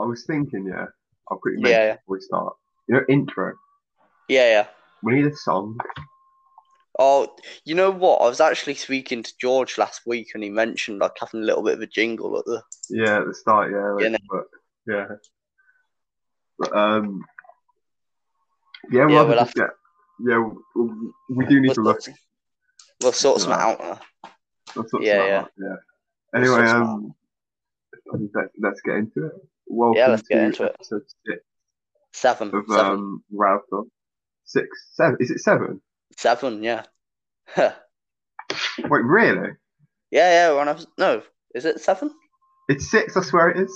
I was thinking, yeah, I'll quickly Yeah, mention yeah. before we start. You know, intro. Yeah, yeah. We need a song. Oh, you know what? I was actually speaking to George last week, and he mentioned like having a little bit of a jingle at the. Yeah, at the start, yeah, like, Yeah, but yeah. But, um, yeah, Yeah, we'll we'll just get. Yeah, we, we do need to We'll look. sort, we'll sort some out. Let's sort Yeah, yeah. out, yeah. We'll Anyway, um, I think let's, let's get into it. Welcome Yeah, let's to get into it. episode six Seven, of seven, um, Up. Six, seven. Is it seven? seven. Yeah. yeah, Wait, really? yeah. We're on episode... No, is it seven? It's six. I swear it is.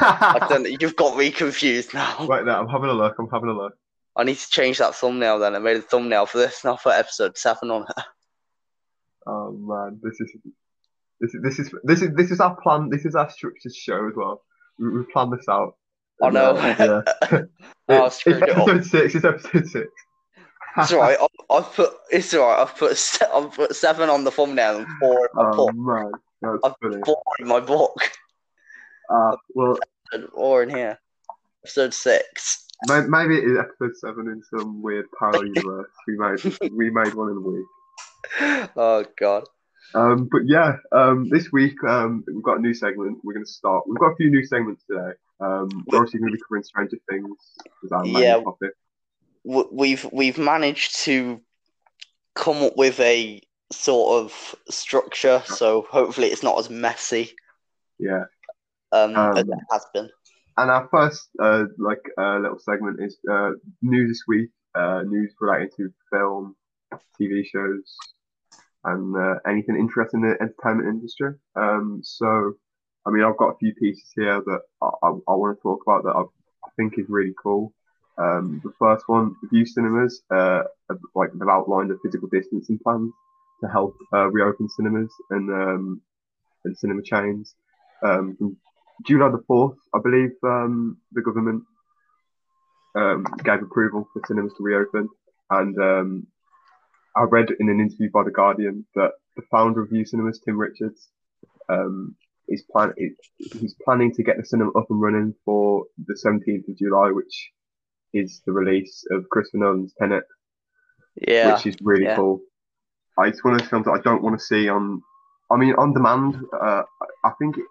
I don't. You've got me confused now. Wait, no, I'm having a look. I'm having a look. I need to change that thumbnail. Then I made a thumbnail for this, and I'll put episode seven on it. Oh man, this is this is this is this is this is our plan. This is our structured show as well. We, planned this out. Know. uh, yeah. Oh, It's, screwed it episode six. It's episode six. It's alright. I've, I've put. It's alright. I've put. Se- I've put seven on the thumbnail and four in my Oh book. man, that's I've funny. Four in my book. Uh, well, Four in here. Episode six. maybe it is episode seven in some weird parallel universe. We made we made one in a week. Oh god. Um, but yeah, um, this week um, we've got a new segment. We're going to start. We've got a few new segments today. Um, we're obviously going to be covering Stranger Things as our main Yeah. We've we've managed to come up with a sort of structure, so hopefully it's not as messy Yeah. um, as Um, it has been. And our first uh, like uh, little segment is uh, news this week. Uh, news relating to film, TV shows, and uh, anything interesting in the entertainment industry. Um, so, I mean, I've got a few pieces here that I, I, I want to talk about that I, I think is really cool. Um, the first one, Vue Cinemas, uh, like they've outlined a physical distancing plan to help uh, reopen cinemas and um, and cinema chains. Um, July the fourth, I believe um, the government um, gave approval for cinemas to reopen, and um, I read in an interview by the Guardian that the founder of Vue Cinemas, Tim Richards, um, is plan he's planning to get the cinema up and running for the seventeenth of July, which is the release of Christopher Nolan's Tenet, Yeah. which is really yeah. cool. Uh, It's one of those films that I don't want to see on. I mean, on demand. Uh, I think it,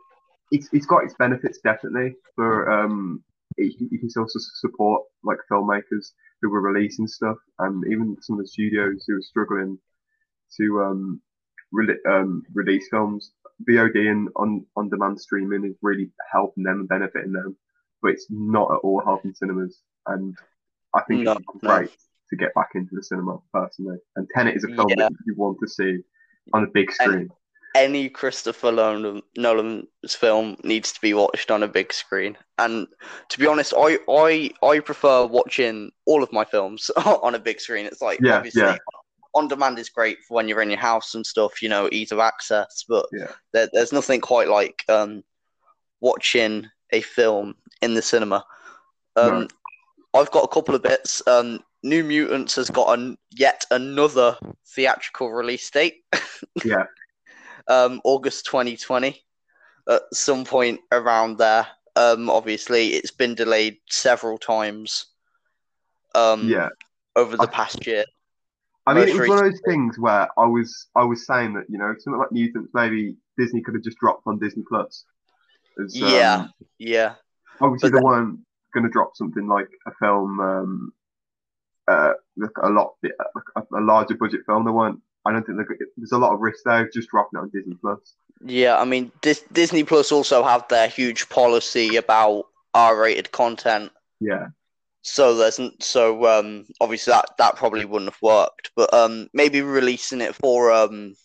it's it's got its benefits definitely for um. You can still support like filmmakers who were releasing stuff, and even some of the studios who are struggling to um, re- um release films. VOD and on on demand streaming is really helping them and benefiting them, but it's not at all helping cinemas. And I think No, it's no. great to get back into the cinema personally. And Tenet is a film Yeah. that you want to see on a big screen. Any Christopher Nolan Nolan's film needs to be watched on a big screen. And to be honest, I I, I prefer watching all of my films on a big screen. It's like Yeah, obviously yeah. on demand is great for when you're in your house and stuff, you know, ease of access. But Yeah. there, there's nothing quite like um, watching a film in the cinema. Um, No. I've got a couple of bits. Um, New Mutants has got an, yet another theatrical release date. Yeah, um, August 2020, at some point around there. Um, obviously, it's been delayed several times. Um, yeah. over the I- past year. I mean, Most it was one of those things where I was I was saying that you know something like Mutants maybe Disney could have just dropped on Disney Plus. As, um, Yeah, yeah, Obviously, But they weren't going to drop something like a film, um, uh, a lot, a, a larger budget film. They weren't. I don't think there's a lot of risk there just dropping it on Disney Plus. yeah. I mean, Dis- Disney Plus also have their huge policy about R-rated content. Yeah, So there's so um obviously that that probably wouldn't have worked, but um maybe releasing it for um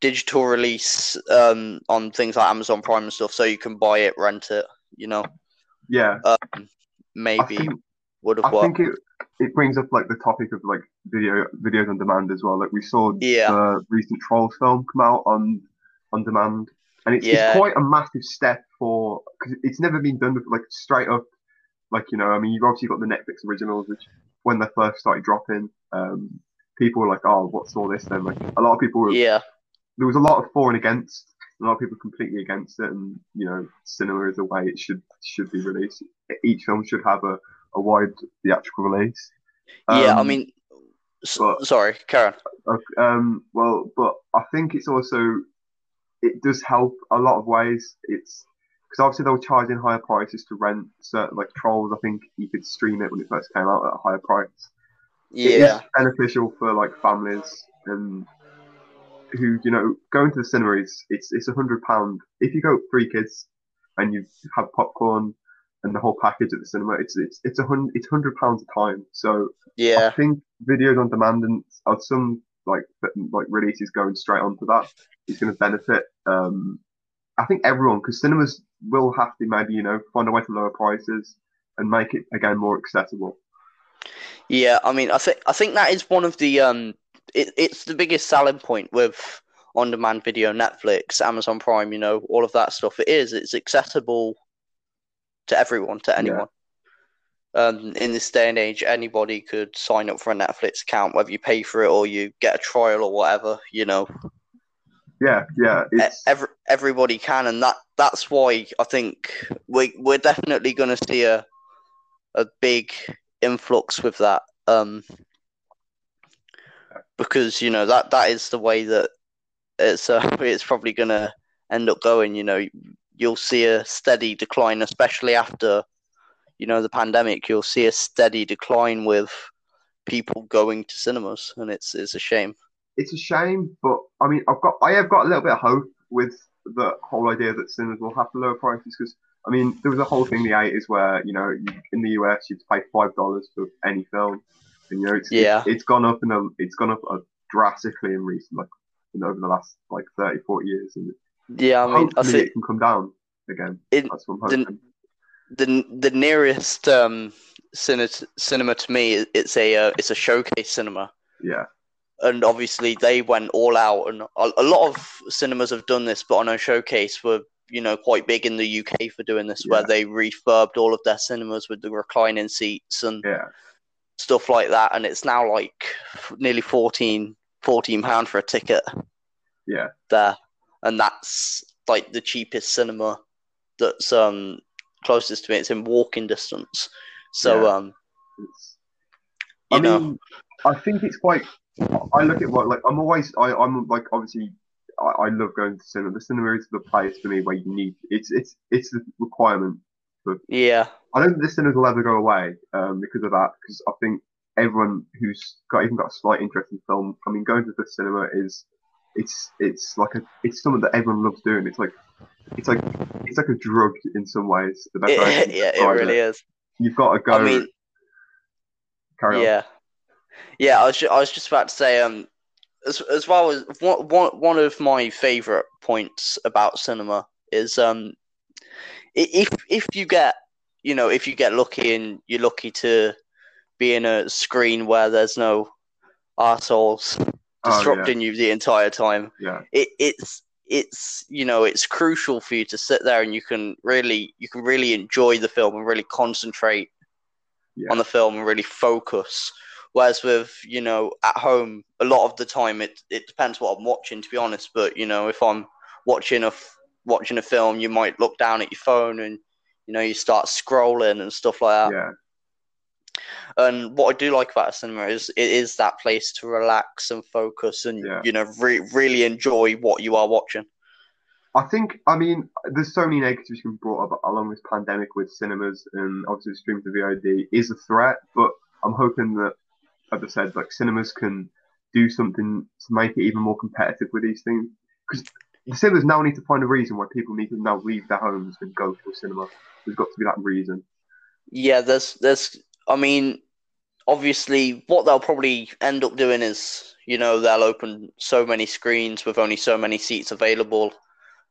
digital release um on things like Amazon Prime and stuff, so you can buy it, rent it, you know, yeah. um maybe would have I worked. think it it brings up like the topic of like video videos on demand as well. Like we saw Yeah. the recent Trolls film come out on on demand, and it's, Yeah. it's quite a massive step for because it's never been done with Like straight up, like you know, I mean, you've obviously got the Netflix originals, which when they first started dropping, um, people were like, "Oh, what's all this?" Then like a lot of people were Yeah, there was a lot of for and against a lot of people completely against it, and you know, cinema is the way it should should be released. Each film should have a, a wide theatrical release. yeah, I Um, mean, s- but- sorry, Karen. Okay, um, well, but I think it's also it does help a lot of ways. It's because obviously they were charging higher prices to rent certain like Trolls. I think you could stream it when it first came out at a higher price. Yeah, It is beneficial for like families and who you know going to the cinema is it's it's a hundred pound if you go with three kids and you have popcorn and the whole package at the cinema. It's it's it's a hundred it's hundred pounds a time. So yeah, I think videos on demand and uh, some like like releases going straight onto that is going to benefit. Um, I think everyone because cinemas will have to maybe you know find a way to lower prices and make it again more accessible. yeah. I mean, I think I think that is one of the um, it, it's the biggest selling point with on-demand video, Netflix, Amazon Prime. You know, all of that stuff. It is. It's accessible to everyone, to anyone. Um, in this day and age, anybody could sign up for a Netflix account, whether you pay for it or you get a trial or whatever. You know, Yeah, yeah, it's every, everybody can, and that that's why I think we we're definitely going to see a a big influx with that. Um, because you know that that is the way that it's uh, it's probably going to end up going. You know, you'll see a steady decline, especially after you know the pandemic. You'll see a steady decline with people going to cinemas, and it's it's a shame. it's a shame, but I mean, I've got I have got a little bit of hope with the whole idea that cinemas will have to lower prices because I mean, there was a whole thing in the eighties where you know you, in the US you'd pay five dollars for any film, and you know it's Yeah. it's, it's gone up in a it's gone up uh, drastically in recent like you know, over the last like 30, 40 years, and Yeah, I mean, I think it can come down again. in That's what I'm the- hoping. the the nearest um cinema cinema to me it's a uh, it's a showcase cinema. Yeah, and obviously they went all out and a, a lot of cinemas have done this but I know showcase were you know quite big in the UK for doing this where they refurbed all of their cinemas with the reclining seats and yeah, stuff like that and it's now like nearly 14 14 pound for a ticket. Yeah, there and that's like the cheapest cinema that's um closest to me it's in walking distance so Yeah. um I know mean, I think it's quite. I look at what like I'm always. I, I'm like obviously. I, I love going to cinema. The cinema is the place for me where you need. It's it's it's a requirement. yeah I don't think the cinemas will ever go away um, because of that. Because I think everyone who's got even got a slight interest in film, I mean, going to the cinema is it's it's like a it's something that everyone loves doing. It's like it's like it's like a drug in some ways. The best it, yeah it really is You've got to go. I mean carry on. yeah yeah I was ju- I was just about to say um as as well as one one one of my favorite points about cinema is um if if you get you know if you get lucky and you're lucky to be in a screen where there's no assholes Oh, yeah. disrupting you the entire time. Yeah, it, it's it's you know it's crucial for you to sit there and you can really you can really enjoy the film and really concentrate yeah, on the film and really focus. Whereas with you know at home a lot of the time it it depends what i'm watching to be honest. But you know if i'm watching a watching a film you might look down at your phone and you know you start scrolling and stuff like that. Yeah, and what I do like about a cinema is it is that place to relax and focus and Yeah. you know re- really enjoy what you are watching. I think, I mean, there's so many negatives can brought up along this pandemic with cinemas and obviously streaming to VOD is a threat, but I'm hoping that, as I said, like cinemas can do something to make it even more competitive with these things. Because the cinemas now need to find a reason why people need to now leave their homes and go to a cinema. There's got to be that reason. Yeah, there's there's I mean obviously what they'll probably end up doing is you know they'll open so many screens with only so many seats available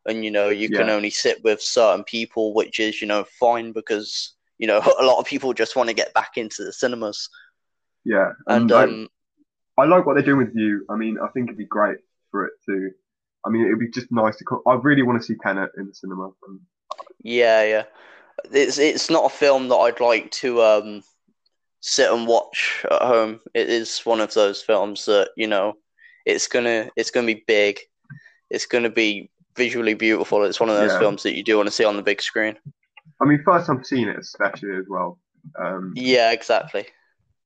and you know you can only sit with certain people which is you know fine because you know a lot of people just want to get back into the cinemas Yeah. and I, um I like what they're doing with you. I mean, I think it'd be great for it to. I mean, it'd be just nice to. Co- I really want to see Tenet in the cinema. And Yeah, yeah. It's it's not a film that I'd like to um sit and watch at home. It is one of those films that, you know, it's gonna it's gonna be big. It's gonna be visually beautiful. It's one of those Yeah. films that you do want to see on the big screen. I mean, first time seeing it, especially as well. Um, Yeah, exactly.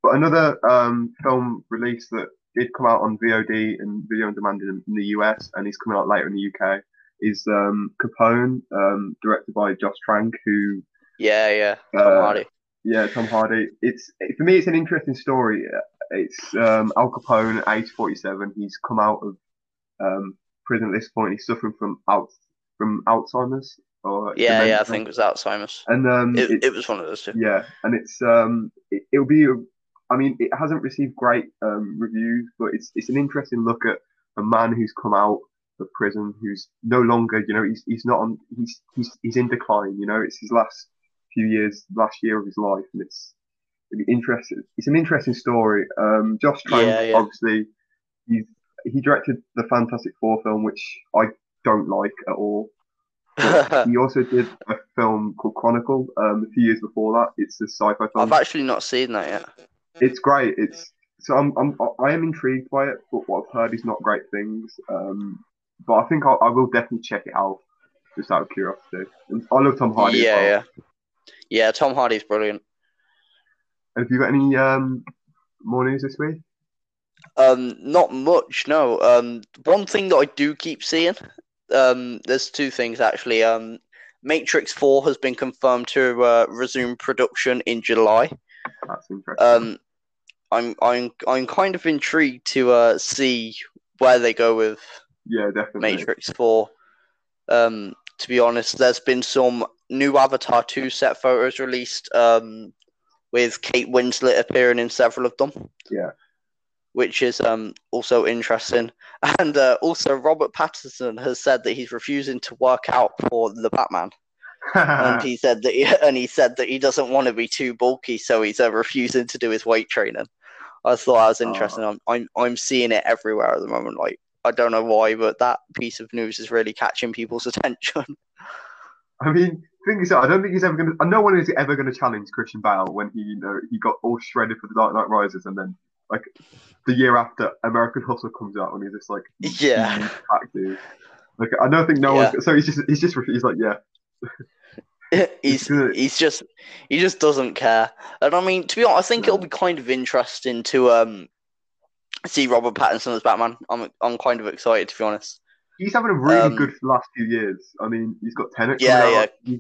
But another um, film release that did come out on VOD and video on demand in, in the US and is coming out later in the UK is um, Capone, um, directed by Josh Trank, who Yeah, yeah. Tom uh, Hardy. Yeah, Tom Hardy. It's for me, it's an interesting story. It's um, Al Capone, age forty-seven. He's come out of um, prison at this point. He's suffering from out from Alzheimer's or Yeah, yeah. I think it was Alzheimer's. And um, It, it- it was one of those two. yeah, and it's um, it, it'll be. A, I mean, it hasn't received great um reviews, but it's it's an interesting look at a man who's come out of prison, who's no longer, you know, he's he's not on, he's he's he's in decline. You know, it's his last few years, last year of his life, and it's interesting. It's an interesting story. Um, Josh Trank, Yeah, yeah. obviously, he's he directed the Fantastic Four film, which I don't like at all. He also did a film called Chronicle um, a few years before that. It's a sci-fi film. I've actually not seen that yet. It's great. It's so I'm, I'm I am intrigued by it, but what I've heard is not great things. Um, but I think I, I will definitely check it out just out of curiosity. And I love Tom Hardy. as yeah, well. yeah. Yeah, Tom Hardy's brilliant. And have you got any um more news this week? Um, not much, no. Um, one thing that I do keep seeing, um, there's two things actually. Um, Matrix Four has been confirmed to uh, resume production in July. That's interesting. Um, I'm I'm I'm kind of intrigued to uh see where they go with yeah, definitely. Matrix Four. Um, to be honest, there's been some new Avatar two set photos released. Um, with Kate Winslet appearing in several of them. Yeah. Which is um also interesting, and uh, also Robert Pattinson has said that he's refusing to work out for the Batman, and he said that he, and he said that he doesn't want to be too bulky, so he's uh, refusing to do his weight training. I thought that was interesting. I'm I'm I'm seeing it everywhere at the moment. Like I don't know why, but that piece of news is really catching people's attention. I mean, thing is, I don't think he's ever going to. No one is ever going to challenge Christian Bale when he, you know, he got all shredded for the Dark Knight Rises, and then like the year after American Hustle comes out, and he's just like, yeah, dude. Like I don't think no Yeah. one's. So he's just he's just he's like yeah he's he's just he just doesn't care. And I mean, to be honest, I think it'll be kind of interesting to um see Robert Pattinson as Batman. I'm I'm kind of excited to be honest. he's having a really Um, good last few years. I mean, he's got Tenet. Yeah, out. He's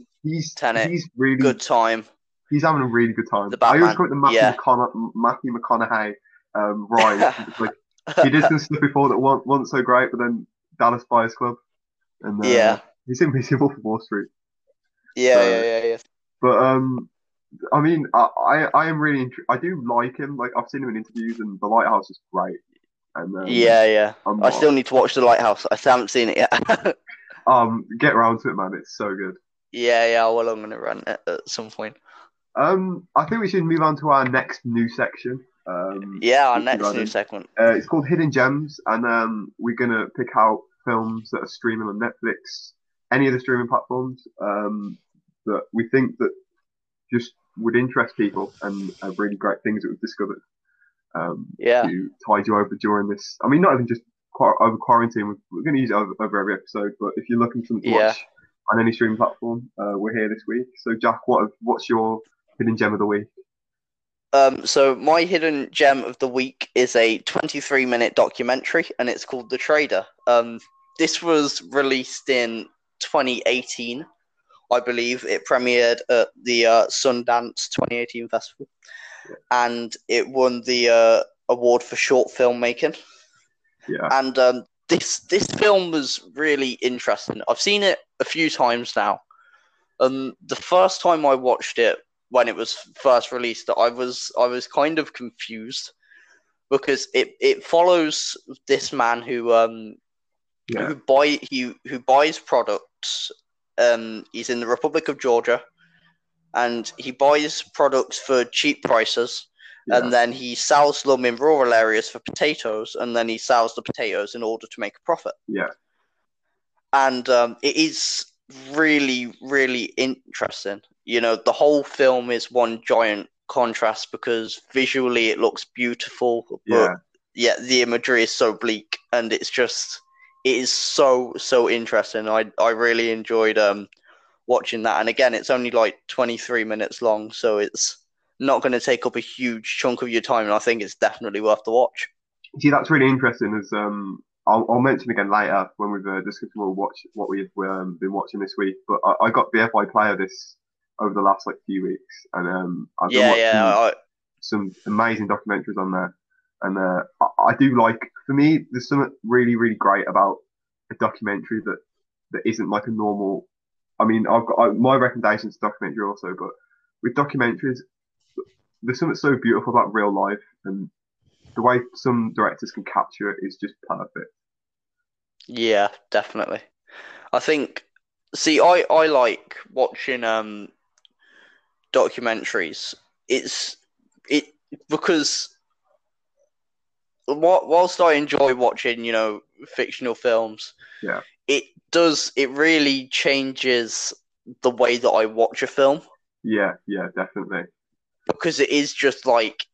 Tenet, He's really Good time. He's having a really good time. The I always call it the Matthew, yeah. McCona- Matthew McConaughey um, ride. Like he did some stuff before that weren't, weren't so great, but then Dallas Buyers Club, and uh, Yeah. he's in he's in Wolf of Wall Street. Yeah, So- yeah, yeah, yeah. But um, I mean, I I, I am really intri- I do like him. Like I've seen him in interviews, and The Lighthouse is great. And um, Yeah, yeah. I still need to watch The Lighthouse. I still haven't seen it yet. um get around to it, man. It's so good. Yeah, yeah. Well, I'm gonna run it at some point. Um, I think we should move on to our next new section. Um, Yeah, our next new segment. Uh, it's called Hidden Gems, and um, we're gonna pick out films that are streaming on Netflix, any of the streaming platforms um, that we think that just would interest people and are really great things that we've discovered um, Yeah, to tide you over during this. I mean, not even just over quarantine. We're, we're going to use it over, over every episode, but if you're looking for something to Yeah. watch on any streaming platform, uh, we're here this week. So, Jack, what what's your hidden gem of the week? Um, so my hidden gem of the week is a 23 minute documentary, and it's called The Trader. Um, this was released in 2018, I believe. It premiered at the uh, Sundance 2018 festival, and it won the uh, award for short filmmaking. Yeah, And um, this this film was really interesting. I've seen it a few times now. And the first time I watched it when it was first released, I was I was kind of confused because it, it follows this man who um yeah, who buy he who buys products. Um, he's in the Republic of Georgia, and he buys products for cheap prices yeah. and then he sells them in rural areas for potatoes, and then he sells the potatoes in order to make a profit. yeah. And um, it is really, really interesting. You know, the whole film is one giant contrast because visually it looks beautiful, but Yeah. yeah, the imagery is so bleak, and it's just it is so so interesting. I I really enjoyed um watching that, and again, it's only like twenty three minutes long, so it's not going to take up a huge chunk of your time, and I think it's definitely worth the watch. See, that's really interesting. As um, I'll, I'll mention again later when we've uh, discussed what watch what we've um, been watching this week. But I, I got BFI Player this over the last like few weeks, and um, I've been Yeah, watching yeah, I, some amazing documentaries on there, and uh, I, I do like. For me, there's something really, really great about a documentary that that isn't like a normal. I mean, I've got I, my recommendations to documentary also, but with documentaries, there's something so beautiful about real life, and the way some directors can capture it is just perfect. Yeah, definitely. I think. See, I I like watching um documentaries. It's it because whilst I enjoy watching, you know, fictional films, Yeah. it does it really changes the way that I watch a film Yeah, yeah, definitely. because it is just like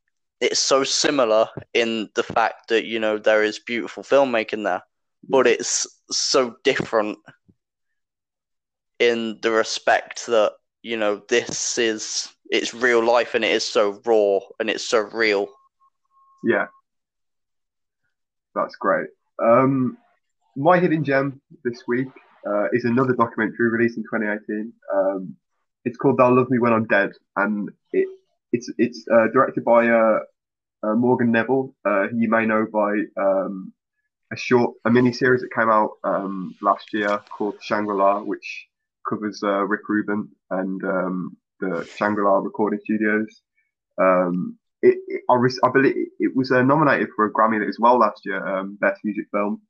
it's so similar in the fact that you know there is beautiful filmmaking there, but it's so different in the respect that you know this is it's real life and it is so raw and it's so real. Yeah, that's great. Um, my hidden gem this week uh, is another documentary released in 2018. Um, it's called "They'll Love Me When I'm Dead," and it it's it's uh, directed by uh, uh, Morgan Neville, uh, who you may know by um, a short a mini series that came out um, last year called Shangri La, which covers uh, Rick Rubin and um, the Shangri La recording studios. Um, it, it, I, res- I believe it was uh, nominated for a Grammy as well last year, um, Best Music Film,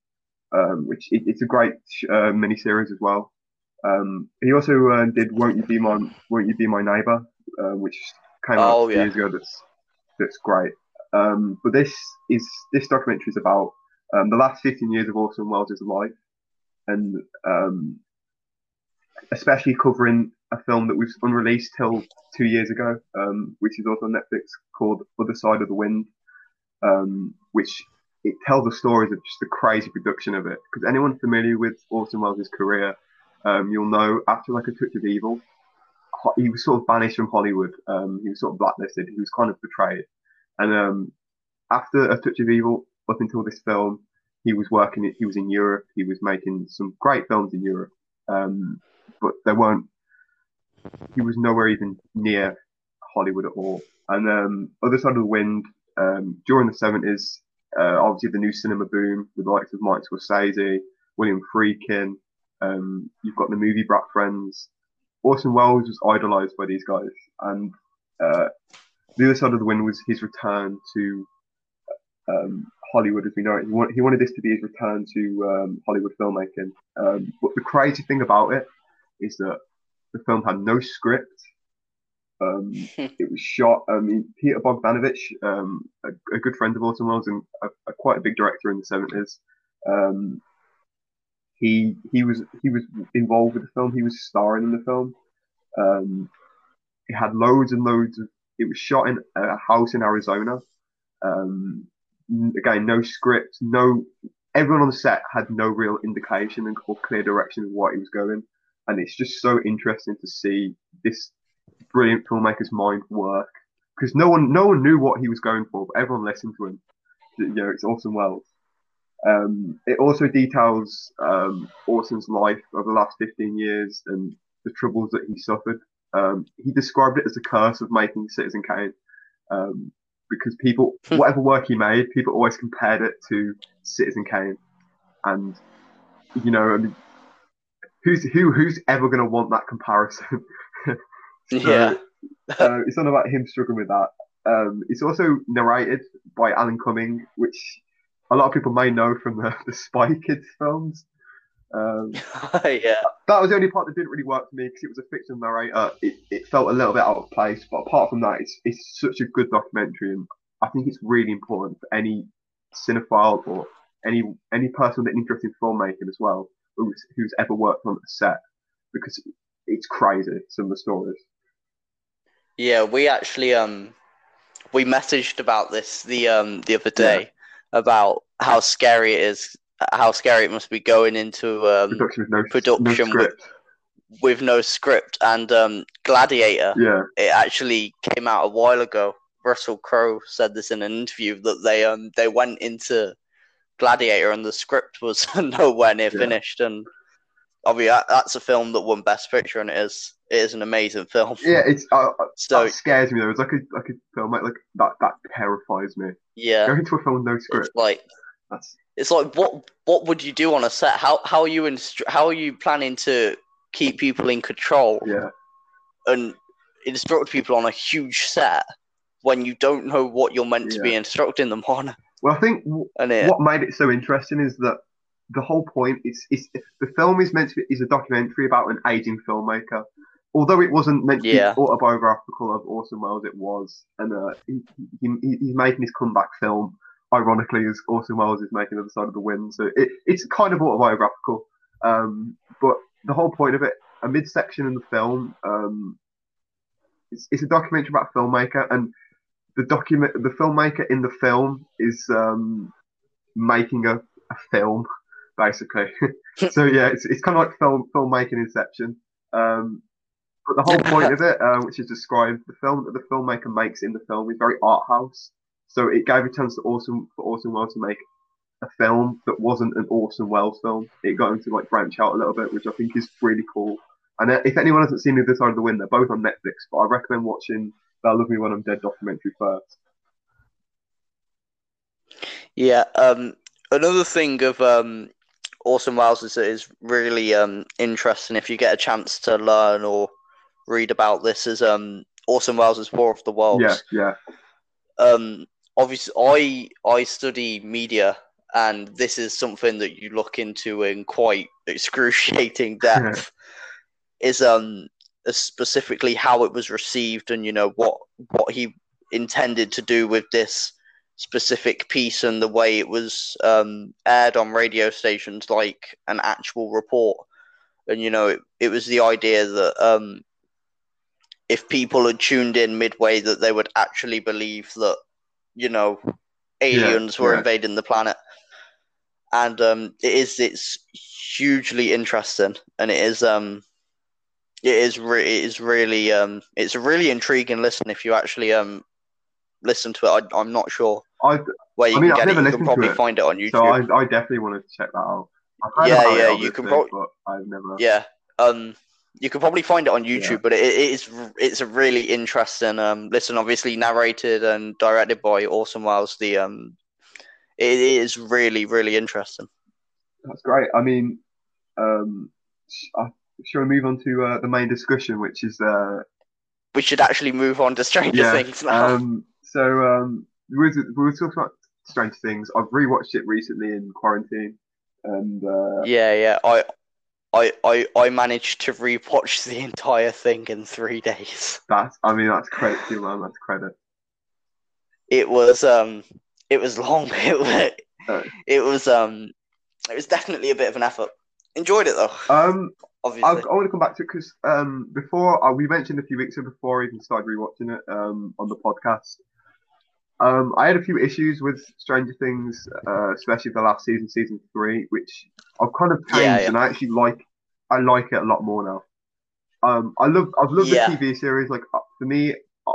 um, which it, it's a great uh, mini series as well. Um, he also uh, did "Won't You Be My Won't You Be My Neighbor," uh, which came out Oh, a few yeah. years ago. That's that's great. Um, but this is this documentary is about um, the last 15 years of Orson Welles' life, and um, especially covering a film that was unreleased till two years ago, um, which is also on Netflix called Other Side of the Wind, um, which it tells the stories of just the crazy production of it. Because anyone familiar with Orson Welles' career, um, you'll know after like A Touch of Evil, he was sort of banished from Hollywood. Um, he was sort of blacklisted. He was kind of betrayed. And after A Touch of Evil, up until this film, he was working. He was in Europe. He was making some great films in Europe, um, but they weren't. He was nowhere even near Hollywood at all. And um, Other Side of the Wind, um, during the seventies, uh, obviously the new cinema boom with the likes of Mike Scorsese, William Friedkin. Um, you've got the movie Brat Friends. Orson Welles was idolized by these guys, and uh, the other side of the wind was his return to um, Hollywood as we know it. He, want, he wanted this to be his return to um, Hollywood filmmaking. Um, but the crazy thing about it is that the film had no script. Um, it was shot. I mean, Peter Bogdanovich, um, a, a good friend of Orson Welles and a, a quite a big director in the seventies. Um, he he was he was involved with the film. He was starring in the film. Um, it had loads and loads of. It was shot in a house in Arizona. Um, again, no script, no. Everyone on the set had no real indication or clear direction of what he was going, and it's just so interesting to see this brilliant filmmaker's mind work because no one, no one knew what he was going for, but everyone listened to him. You know, it's Orson Welles. Um, it also details um, Orson's life over the last 15 years and the troubles that he suffered. Um, he described it as a curse of making Citizen Kane um, because people, whatever work he made, people always compared it to Citizen Kane, and you know, I mean, who's who who's ever going to want that comparison? So, Yeah. uh, it's not about him struggling with that. Um, it's also narrated by Alan Cumming, which a lot of people may know from the, the Spy Kids films. Um, yeah. that was the only part that didn't really work for me because it was a fictional narrator. It, it felt a little bit out of place, but apart from that, it's it's such a good documentary, and I think it's really important for any cinephile or any any person with an interest in filmmaking as well, who's who's ever worked on a set, because it's crazy some of the stories. Yeah, we actually um we messaged about this the um the other day about how scary it is how scary it must be going into um, Production with no, production no with- script. with no script. And um, Gladiator, Yeah, it actually came out a while ago. Russell Crowe said this in an interview that they um they went into Gladiator and the script was nowhere near Yeah. finished. And obviously, that, that's a film that won Best Picture, and it is it is an amazing film. yeah. It's uh, uh, So that scares me though. It's like a like a film like, like that that terrifies me. yeah, Going into a film with no script. like That's it's like what what would you do on a set? How how are you instru- how are you planning to keep people in control yeah. and instruct people on a huge set when you don't know what you're meant to be instructing them on? Well, I think w- And it, what made it so interesting is that the whole point is, is the film is meant to be is a documentary about an aging filmmaker. Although it wasn't meant to Yeah. be autobiographical of Orson Welles, it was, and uh, he, he, he- he's making his comeback film. Ironically, as Orson Welles is making the other side of the wind, so it, it's kind of autobiographical. Um, but the whole point of it, a midsection in the film, um, it's, it's a documentary about a filmmaker, and the document, the filmmaker in the film is um, making a, a film, basically. so yeah, it's, it's kind of like film filmmaking Inception. Um, but the whole point of it, uh, which is described, the film that the filmmaker makes in the film is very art house. So it gave a chance to Orson for Orson Welles to make a film that wasn't an Orson Welles film. It got him to like branch out a little bit, which I think is really cool. And uh, if anyone hasn't seen The Other Side of the Wind, they're both on Netflix. But I recommend watching They'll Love Me When I'm Dead documentary first. yeah. Um, another thing of um, Orson Welles is is really um interesting if you get a chance to learn or read about this is um Orson Welles' War of the Worlds. Yeah, yeah, um obviously i i study media and this is something that you look into in quite excruciating depth is um specifically how it was received and you know what what he intended to do with this specific piece and the way it was um aired on radio stations like an actual report. And you know it, it was the idea that um if people had tuned in midway that they would actually believe that you know aliens were yeah. invading the planet and um it is it's hugely interesting and it is um it is re- it is really um it's a really intriguing listen if you actually um listen to it I, i'm not sure I where you I mean, can I've get it you can probably it, find it on youtube so I, I definitely want to check that out. Yeah, yeah, you can prob- but I've never. yeah um you can probably find it on youtube Yeah. but it, it is it's a really interesting um listen obviously narrated and directed by orson welles the um it is really really interesting That's great. I mean, um, sh- uh, shall we move on to uh, the main discussion, which is uh, we should actually move on to stranger yeah. things now Um, so um, we were, we were talking about Stranger Things. I've rewatched it recently in quarantine, and uh, yeah yeah i I, I, I managed to rewatch the entire thing in three days. that's I mean that's credit to man. That's credit. It was um it was long. It was Oh. it was um it was definitely a bit of an effort. Enjoyed it though, Um, I, obviously. I want to come back to it because um, before uh, we mentioned a few weeks ago before I even started rewatching it um, on the podcast. Um, I had a few issues with Stranger Things, uh, especially the last season, season three, which I've kind of changed, Yeah, yeah. and I actually like. I like it a lot more now. Um, I love. I've loved Yeah. the TV series. Like uh, for me, I,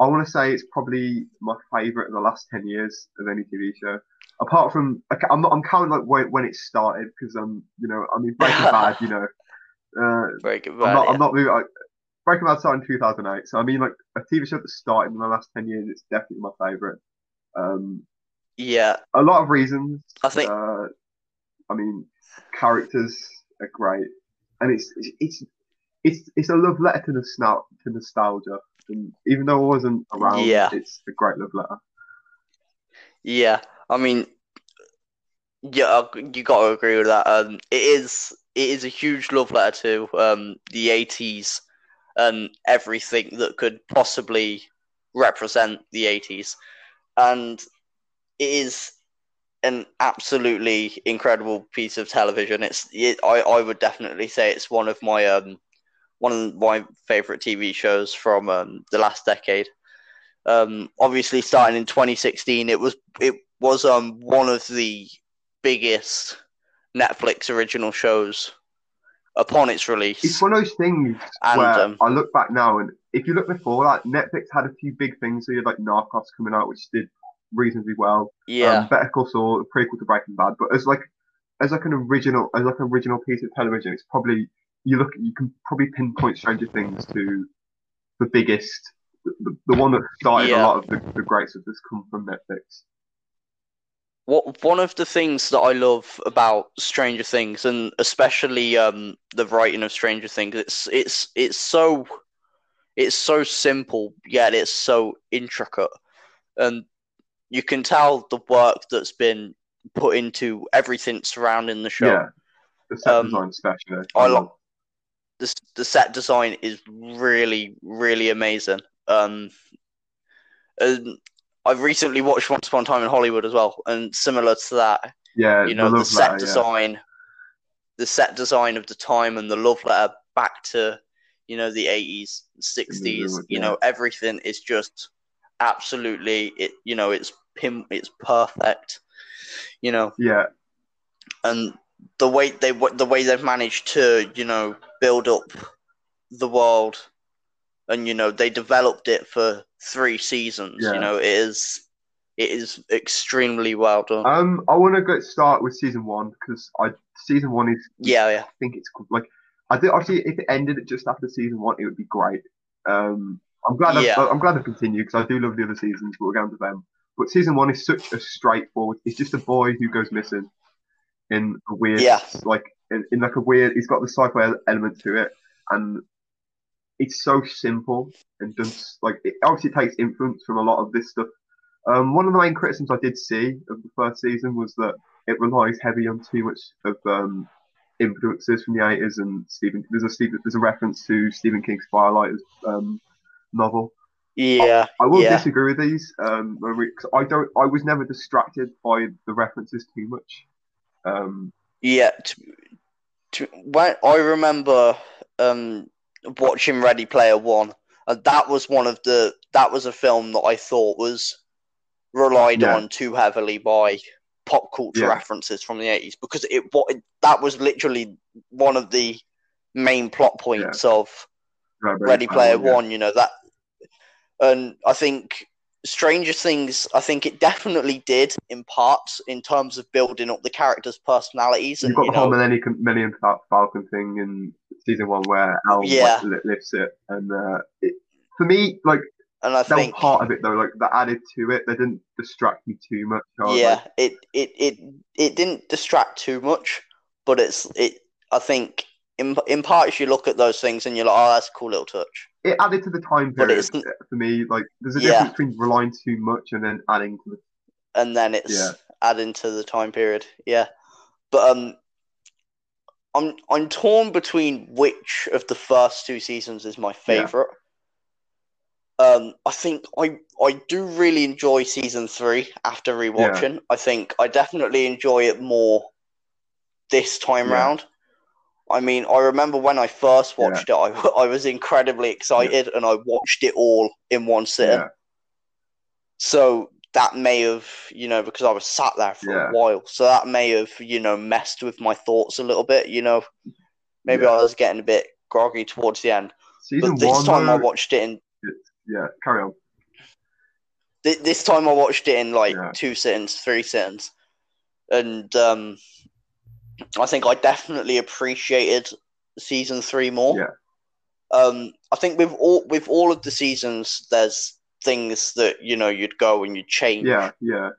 I want to say it's probably my favorite of the last ten years of any TV show. Apart from, I'm not. I'm counting like when, when it started because um, you know, I mean Breaking Bad, you know. Uh, Breaking I'm Bad. not. yeah. I'm not moving. Like, Breaking Bad started in 2008, so I mean, like a TV show that started in the last 10 years, it's definitely my favorite. Um, yeah, a lot of reasons. I think Uh, I mean, characters are great, and it's it's it's it's a love letter to nostalgia. To nostalgia. And even though I wasn't around, Yeah. it's a great love letter. Yeah, I mean, yeah, you got to agree with that. Um, it is it is a huge love letter to um the eighties and everything that could possibly represent the eighties, and it is an absolutely incredible piece of television. It's it, I I would definitely say it's one of my um one of my favorite TV shows from um, the last decade. Um, obviously, starting in 2016, it was it was um one of the biggest Netflix original shows upon its release. It's one of those things And, where um, I look back now, and if you look before like Netflix had a few big things. So you had like Narcos coming out, which did reasonably well. yeah, Um, Better Call Saul, a prequel to Breaking Bad, but as like as like an original as like an original piece of television, it's probably you look you can probably pinpoint Stranger Things to the biggest, the, the one that started Yeah. a lot of the, the great stuff that's come from Netflix. What one of the things that I love about Stranger Things, and especially um, the writing of Stranger Things, it's it's it's so it's so simple yet it's so intricate, and you can tell the work that's been put into everything surrounding the show. Yeah, the set Um, design especially. I like the the set design is really really amazing. Um, and I've recently watched Once Upon a Time in Hollywood as well, and similar to that, yeah, you know, the, love set letter, yeah. design, the set design of the time, and the love letter back to you know the eighties, sixties. You yeah. know, everything is just absolutely it. You know, it's pim, it's perfect. You know, Yeah, and the way they the way they've managed to you know build up the world and you know they developed it for three seasons Yeah. you know it is it is extremely well done Um, I want to go start with season one because I season one is yeah yeah I think it's like I did obviously if it ended just after season one, it would be great. Um, I'm glad Yeah. I've, I'm glad to continue because I do love the other seasons, but we'll get into them. But season one is such a straightforward. It's just a boy who goes missing in a weird, Yeah. like in, in like a weird. It's got the sci-fi element to it, and it's so simple and just like it obviously takes influence from a lot of this stuff. Um, one of the main criticisms I did see of the first season was that it relies heavy on too much of um, influences from the 80s and Stephen. There's a Stephen, there's a reference to Stephen King's Firelight um, novel. yeah I will yeah disagree with these. Um, I don't. I was never distracted by the references too much. Um, yeah to, to, when i remember um watching ready player one and that was one of the that was a film that i thought was relied Yeah. on too heavily by pop culture Yeah. references from the 80s because it what that was literally one of the main plot points of Ready Player yeah. One, you know that, and I think Stranger Things. I think it definitely did in parts in terms of building up the characters' personalities, You've got you the whole know, Millennium, Millennium Falcon thing in season one where Al Yeah. like, lifts it, and uh, it, for me, like and I that think was part of it though. Like that added to it. They didn't distract me too much. Yeah, it, it it it didn't distract too much, but it's it. I think in in parts you look at those things and you're like, oh, that's a cool little touch. it added to the time period for me. Like there's a Yeah. difference between relying too much and then adding to the. and then it's Yeah. adding to the time period. Yeah, but um, I'm I'm torn between which of the first two seasons is my favorite. Um, I think I I do really enjoy season three after rewatching. I think I definitely enjoy it more this time Yeah. round. I mean, I remember when I first watched it, I, I was incredibly excited and I watched it all in one sitting. Yeah, So that may have, you know, because I was sat there for Yeah. a while, so that may have, you know, messed with my thoughts a little bit. You know, maybe Yeah. I was getting a bit groggy towards the end. season But this one. time I watched it in yeah, carry on. thi- this time I watched it in like Yeah. two sittings, three sittings, and um, I think I definitely appreciated season three more. Yeah. Um, I think with all with all of the seasons, there's things that you know you'd go and you'd change. Yeah, yeah,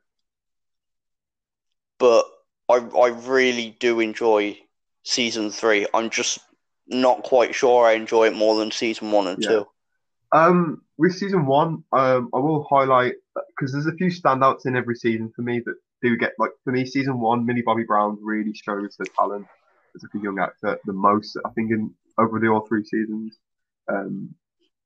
but I I really do enjoy season three. I'm just not quite sure I enjoy it more than season one and Yeah. two. Um, with season one, um, I will highlight because there's a few standouts in every season for me that do get like for me. Season one, Millie Bobby Brown really shows her talent as like a young actor the most. I think in over the all three seasons, um,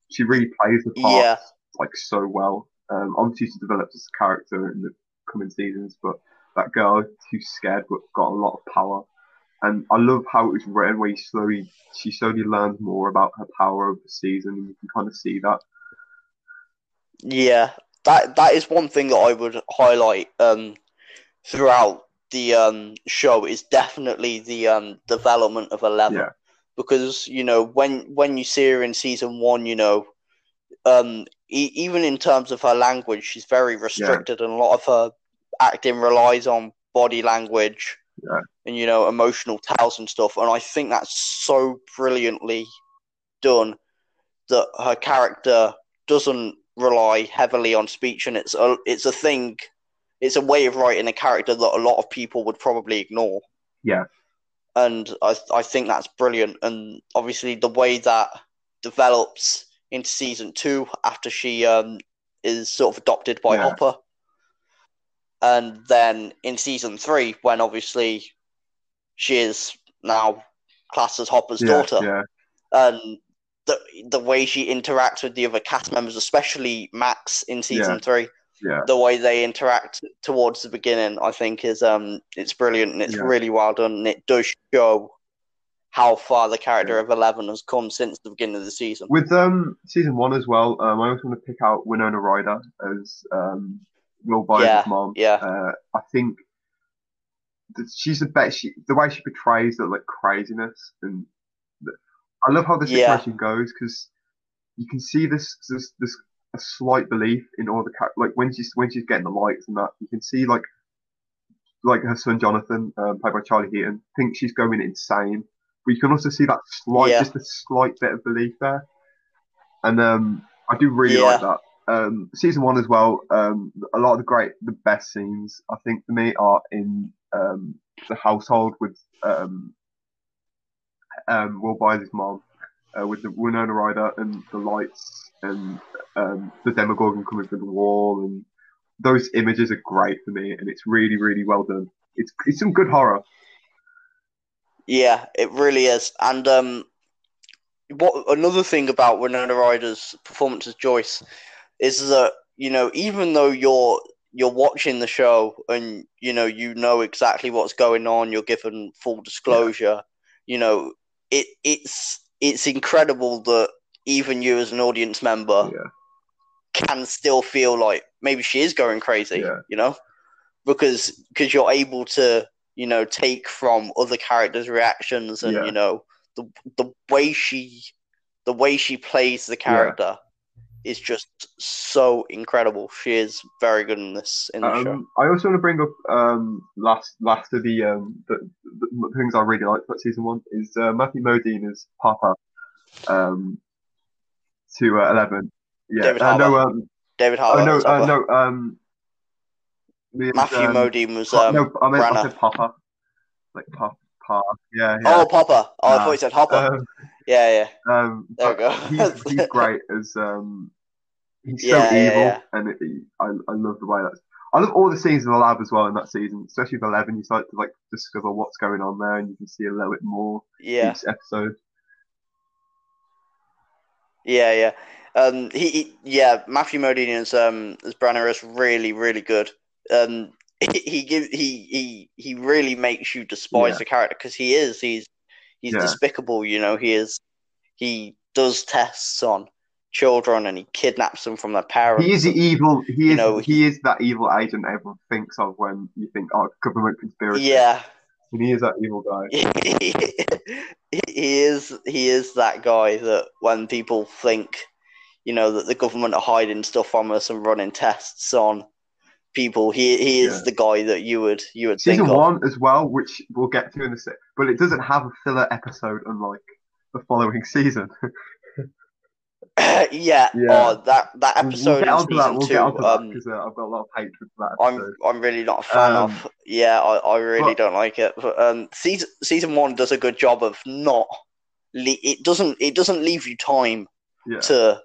she really plays the part Yeah, like so well. Um, obviously she develops as a character in the coming seasons, but that girl who's scared but got a lot of power. And I love how it was written where you slowly she slowly learns more about her power over the season and you can kind of see that. yeah. That that is one thing that I would highlight um throughout the um, show is definitely the um, development of Eleven, Yeah. because you know when when you see her in season one, you know, um, e- even in terms of her language, she's very restricted, and a lot of her acting relies on body language Yeah. and you know emotional tells and stuff. And I think that's so brilliantly done that her character doesn't rely heavily on speech, and it's a it's a thing. It's a way of writing a character that a lot of people would probably ignore. Yeah. And I I think that's brilliant. And obviously the way that develops into season two after she um is sort of adopted by Yeah. Hopper. And then in season three, when obviously she is now classed as Hopper's yeah, daughter, yeah, and the the way she interacts with the other cast members, especially Max in season three, yeah, the way they interact towards the beginning, I think is um it's brilliant and it's really well done and it does show how far the character of Eleven has come since the beginning of the season. With um season one as well, um, I also want to pick out Winona Ryder as um Will Byers' Yeah, mom. yeah. Uh, I think that she's the best. She, the way she portrays that like craziness, and the, I love how the Yeah. situation goes because you can see this this this a slight belief in all the like when she's when she's getting the lights and that you can see like like her son Jonathan, um, played by Charlie Heaton, thinks she's going insane, but you can also see that slight, Yeah. just a slight bit of belief there, and um, I do really Yeah. like that. Um, season one as well. Um, a lot of the great, the best scenes I think for me are in um, the household with um, um, Will Byers' mom, uh, with the Winona Ryder and the lights and um, the Demogorgon coming through the wall, and those images are great for me, and it's really, really well done. It's it's some good horror. Yeah, it really is. And um, what another thing about Winona Ryder's performance as Joyce is that you know even though you're you're watching the show and you know you know exactly what's going on, you're given full disclosure. You know it it's it's incredible that even you as an audience member Yeah, can still feel like maybe she is going crazy, Yeah. you know, because because you're able to you know take from other characters' reactions and Yeah. you know the the way she the way she plays the character is just so incredible. She is very good in this in the show. Um, I also want to bring up um, last last of the, um, the, the things I really liked about season one is uh, Matthew Modine as Papa um, to uh, Eleven. Yeah, David uh, no, um, David oh no, uh, no, um, Matthew um, Modine was um, no, I meant I said Papa, like Papa, Pa, yeah, yeah. Oh, Popper. Oh, I thought you said Hopper. Um, yeah, yeah. um, There we go. he's, he's great as um, he's Yeah, so evil, yeah. and it, he, I, I love the way that's. I love all the scenes in the lab as well in that season, especially with Eleven. You start to like discover what's going on there, and you can see a little bit more yeah. each episode. Yeah, yeah. Um, he, he yeah, Matthew Modine as um as Brenner is really, really good. Um, he he give he he he really makes you despise Yeah. the character because he is he's he's Yeah. despicable. You know, he is he does tests on children and he kidnaps them from their parents. He is the evil. He is. know, he is that evil agent everyone thinks of when you think, oh, government conspiracy. yeah. And he is that evil guy. he is he is that guy that when people think you know that the government are hiding stuff from us and running tests on people he he is Yeah. the guy that you would you would Season think of one as well, which we'll get to in a sec, but it doesn't have a filler episode unlike the following season. yeah, Yeah. Oh, that that episode we'll get onto that. season We'll two that um, because uh, I've got a lot of hatred for that I'm. I'm really not a fan Um, of. Yeah, I, I really but- don't like it. But um, season season one does a good job of not. Le- it doesn't it doesn't leave you time Yeah, to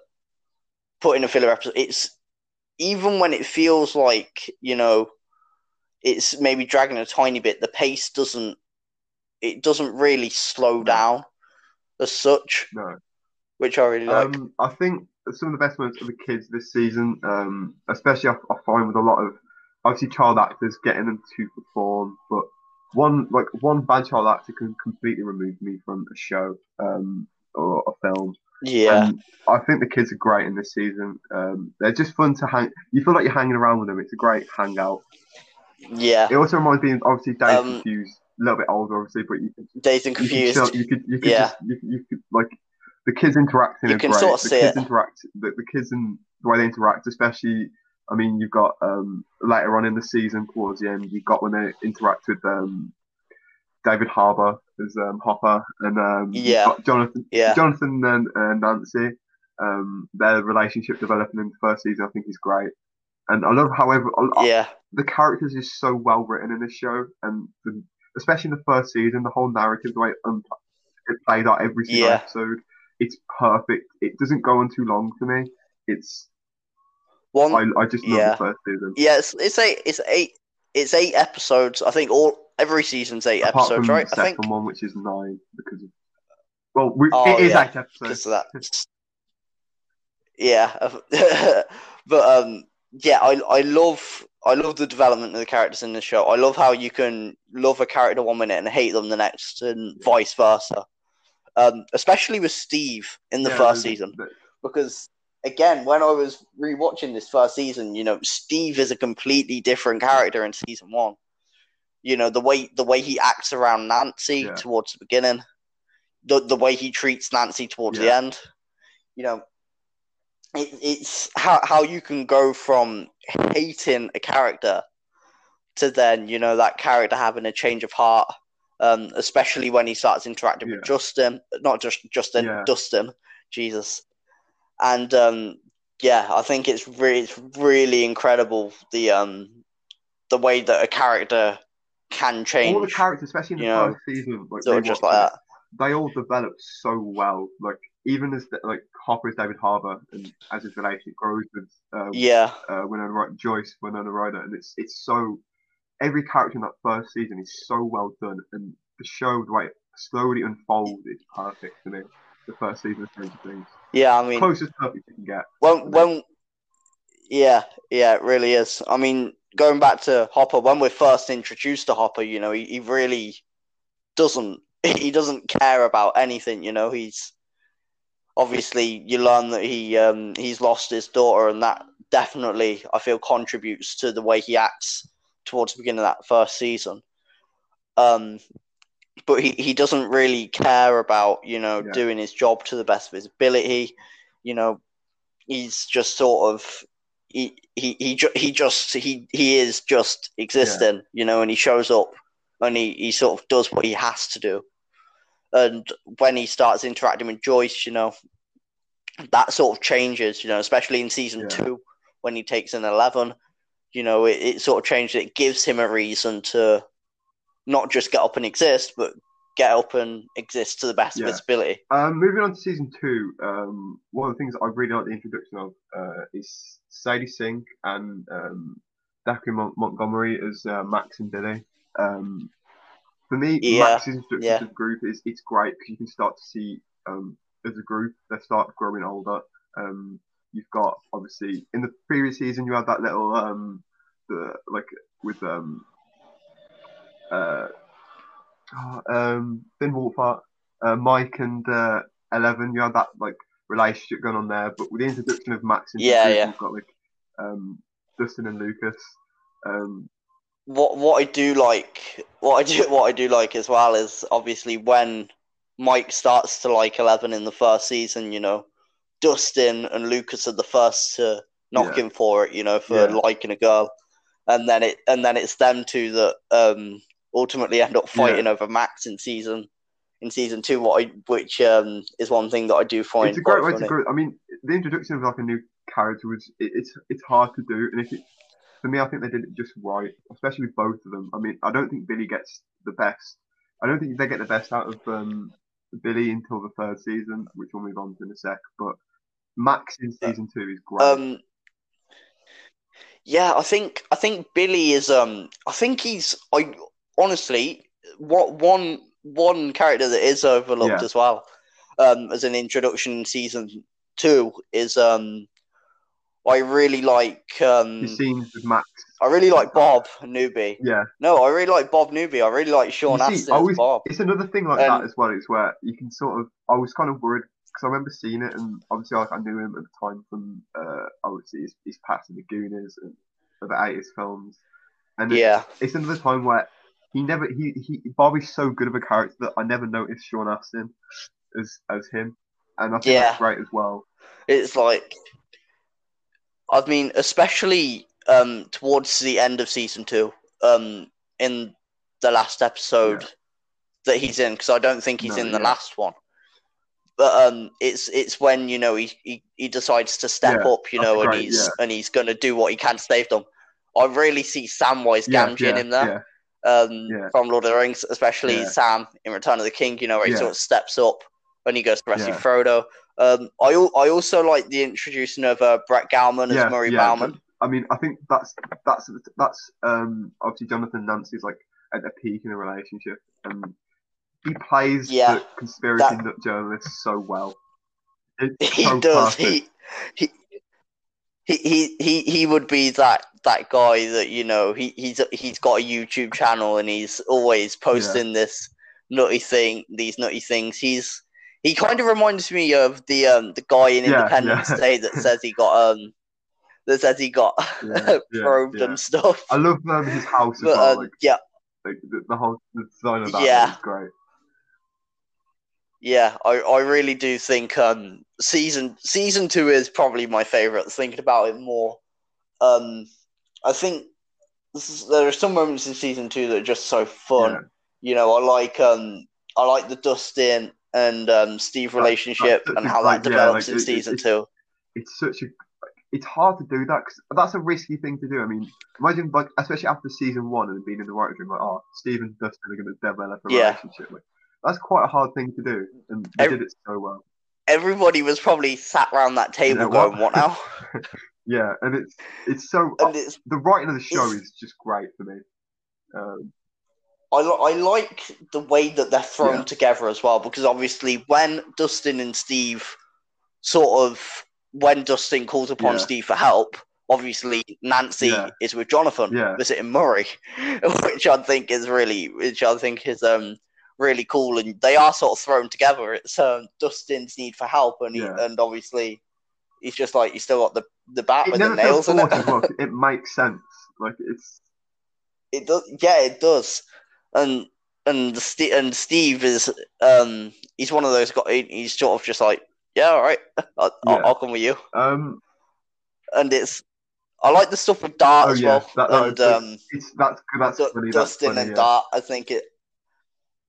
put in a filler episode. It's even when it feels like you know it's maybe dragging a tiny bit. The pace doesn't it doesn't really slow down as such, no. which I really like. Um, I think some of the best moments of the kids this season, um, especially I, I find with a lot of obviously child actors getting them to perform, but one like one bad child actor can completely remove me from a show um, or a film. Yeah, And I think the kids are great in this season. Um, they're just fun to hang. You feel like you're hanging around with them. It's a great hangout. Yeah, It also reminds me of obviously Dazed Um, Confused, a little bit older obviously, but you could Dazed and you could, Confused. chill- you could you could Yeah. just you, you could like the kids interacting You can great. sort of the see kids it. interact the, the kids and the way they interact, especially I mean you've got um later on in the season towards the end you've got when they interact with um David Harbour as um, Hopper and um Yeah. Jonathan Yeah, Jonathan and uh, Nancy, um, their relationship developing in the first season, I think is great. And I love, however, I- I- yeah, the characters is so well written in this show, and the, especially in the first season, the whole narrative, the way it, un- it plays out every single Yeah. episode, it's perfect. It doesn't go on too long for me. It's one. I, I just love Yeah. the first season. Yeah, it's, it's eight. It's eight. It's eight episodes. I think all every season's eight Apart episodes, right? I think one, which is nine because of well, we, Oh, it is yeah, eight episodes. of that. Yeah, but um, yeah, I I love I love the development of the characters in the show. I love how you can love a character one minute and hate them the next, and vice versa. Um, especially with Steve in the Yeah, first season, because again, when I was rewatching this first season, you know, Steve is a completely different character in season one. You know, the way the way he acts around Nancy Yeah. towards the beginning, the the way he treats Nancy towards the end. You know, it, it's how how you can go from hating a character to then you know that character having a change of heart. Um, especially when he starts interacting with Justin, not just Justin, Yeah. Dustin, Jesus, and um, yeah, I think it's really, it's really incredible the um, the way that a character can change. all the characters, especially in the first season, like sort of just like it, that. they all develop so well. Like even as the, like Hopper is David Harbour, and as his relationship grows with um, Yeah, uh, Winona Ryder, Joyce Winona Ryder, and it's it's so every character in that first season is so well done, and the show the way it slowly unfolds is perfect to me. The first season of Stranger Things, yeah. I mean, closest perfect you can get. when when yeah yeah it really is i mean going back to hopper when we're first introduced to hopper you know he, he really doesn't he doesn't care about anything you know. He's obviously you learn that he um he's lost his daughter and that definitely i feel contributes to the way he acts towards the beginning of that first season. Um but he, he doesn't really care about you know Yeah. doing his job to the best of his ability. You know he's just sort of he he he, ju- he just he he is just existing you know and he shows up and he, he sort of does what he has to do and when he starts interacting with joyce you know that sort of changes you know especially in season Yeah. two when he takes an Eleven you know it, it sort of changes it gives him a reason to not just get up and exist but get up and exist to the best of Yeah. his ability Um, moving on to season two, um, one of the things I really like the introduction of uh, is Sadie Sink and um, Mon- Montgomery as uh, Max and Billy. Um, for me, Yeah, Max's introduction yeah. to the group is it's great because you can start to see um, as a group they start growing older. Um, you've got obviously in the previous season you had that little um, the like with um, uh, oh, um, Finn Wolfhard uh, Mike and uh, Eleven, you had that like relationship going on there. But with the introduction of Max and Yeah, group, yeah. you've got like um, Dustin and Lucas. Um, what what I do like what I do what I do like as well is obviously when Mike starts to like Eleven in the first season, you know, Dustin and Lucas are the first to knock Yeah. him for it, you know, for Yeah. liking a girl, and then it and then it's them two that um ultimately end up fighting over Max in season in season two. What I which um is one thing that I do find it's a great way to grow. I mean, the introduction of like a new character was it, it's it's hard to do, and if it, for me, I think they did it just right, especially with both of them. I mean, I don't think Billy gets the best. I don't think they get the best out of um, Billy until the third season, which we'll move on to in a sec. But Max in season two is great. Um, yeah, I think I think Billy is. Um, I think he's. I honestly, what one one character that is overlooked Yeah. as well, um, as an introduction in season two is um, I really like um, the scenes with Max. I really like Bob Newby. Yeah, No, I really like Bob Newby. I really like Sean You see, always- Bob. it's another thing like Um, that as well. It's where you can sort of. I was kind of worried because I remember seeing it, and obviously like, I knew him at the time from uh, obviously his, his past in the Goonies and other eighties films. and Yeah, it's another time where he never he he Barbie's so good of a character that I never noticed Sean Astin as as him, and I think Yeah. that's great as well. it's like, I mean, especially um towards the end of season two, um, in the last episode Yeah. that he's in, because I don't think he's No, in the yeah. last one. But um, it's it's when you know he he, he decides to step up, you know, and great, he's and he's gonna do what he can to save them. I really see Samwise Gamgee in him there. Um, Yeah. from Lord of the Rings, especially Yeah. Sam in Return of the King. You know, where he Yeah. sort of steps up when he goes to rescue. Frodo. Um, I I also like the introducing of uh, Brett Gelman as Murray. Bauman. I mean, I think that's that's that's um obviously Jonathan Nancy's like at the peak in a relationship, and he plays the conspiracy that- nut journalist so well. It's He so does. perfect. He, he he he he he would be that that guy that you know he he's he's got a YouTube channel and he's always posting this nutty thing, these nutty things. He's he kind of reminds me of the um the guy in Yeah, Independence yeah. Day that says he got um that says he got Yeah, yeah, probed yeah. and stuff. I love um, his house as But well. um, Like, yeah, like the, the whole the design of that Yeah. is great. Yeah, I, I really do think um season season two is probably my favorite. Thinking about it more, um, I think this is, there are some moments in season two that are just so fun. Yeah. You know, I like um I like the Dustin and um Steve relationship that's such and how great- that yeah, develops like, in it- season it's- two. It's such a it's hard to do that because that's a risky thing to do. I mean, imagine like especially after season one and being in the writers room, like oh, Steve and Dustin are going to develop a Yeah. relationship. Like that's quite a hard thing to do, and they Ev- did it so well. Everybody was probably sat around that table Yeah, what? going, "What now?" Yeah, and it's it's so and it's the writing of the show is just great for me. Um, I, I like the way that they're thrown Yeah. together as well because obviously when Dustin and Steve sort of when Dustin calls upon Yeah. Steve for help, obviously Nancy Yeah. is with Jonathan Yeah. visiting Murray, which I think is really which I think is um really cool and they are sort of thrown together. It's um Dustin's need for help and he, Yeah. and obviously he's just like you still got the the bat it with the nails in it. forced as well. 'cause It makes sense. Like it's It does, yeah, it does. And and the and Steve is um he's one of those guys. He's sort of just like, yeah, all right, I'll, Yeah. I'll, I'll come with you. um And it's I like the stuff with Dart Oh, as yeah, well. that- that- and um, it's that's that's funny. Dustin that's funny, and yeah. Dart, I think it.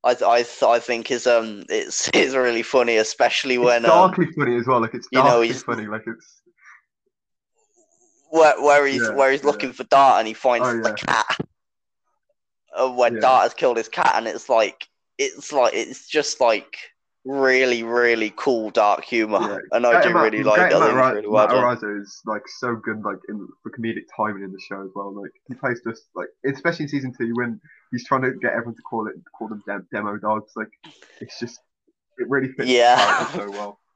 I I I think is um it's it's really funny, especially when it's um darkly funny as well. Like it's you know, he's- funny. Like it's where where he's Yeah, where he's yeah. looking for Dart and he finds Oh, the cat. Uh, when Yeah. Dart has killed his cat, and it's like it's like it's just like really really cool dark humor, Yeah. and I do Gaten Ma- really like that. Gaten I think it's Matarazzo- really well. Matarazzo is like so good, like in for comedic timing in the show as well. Like he plays just like, especially in season two when he's trying to get everyone to call it call them dem- demo dogs. Like it's just it really fits Yeah. so well.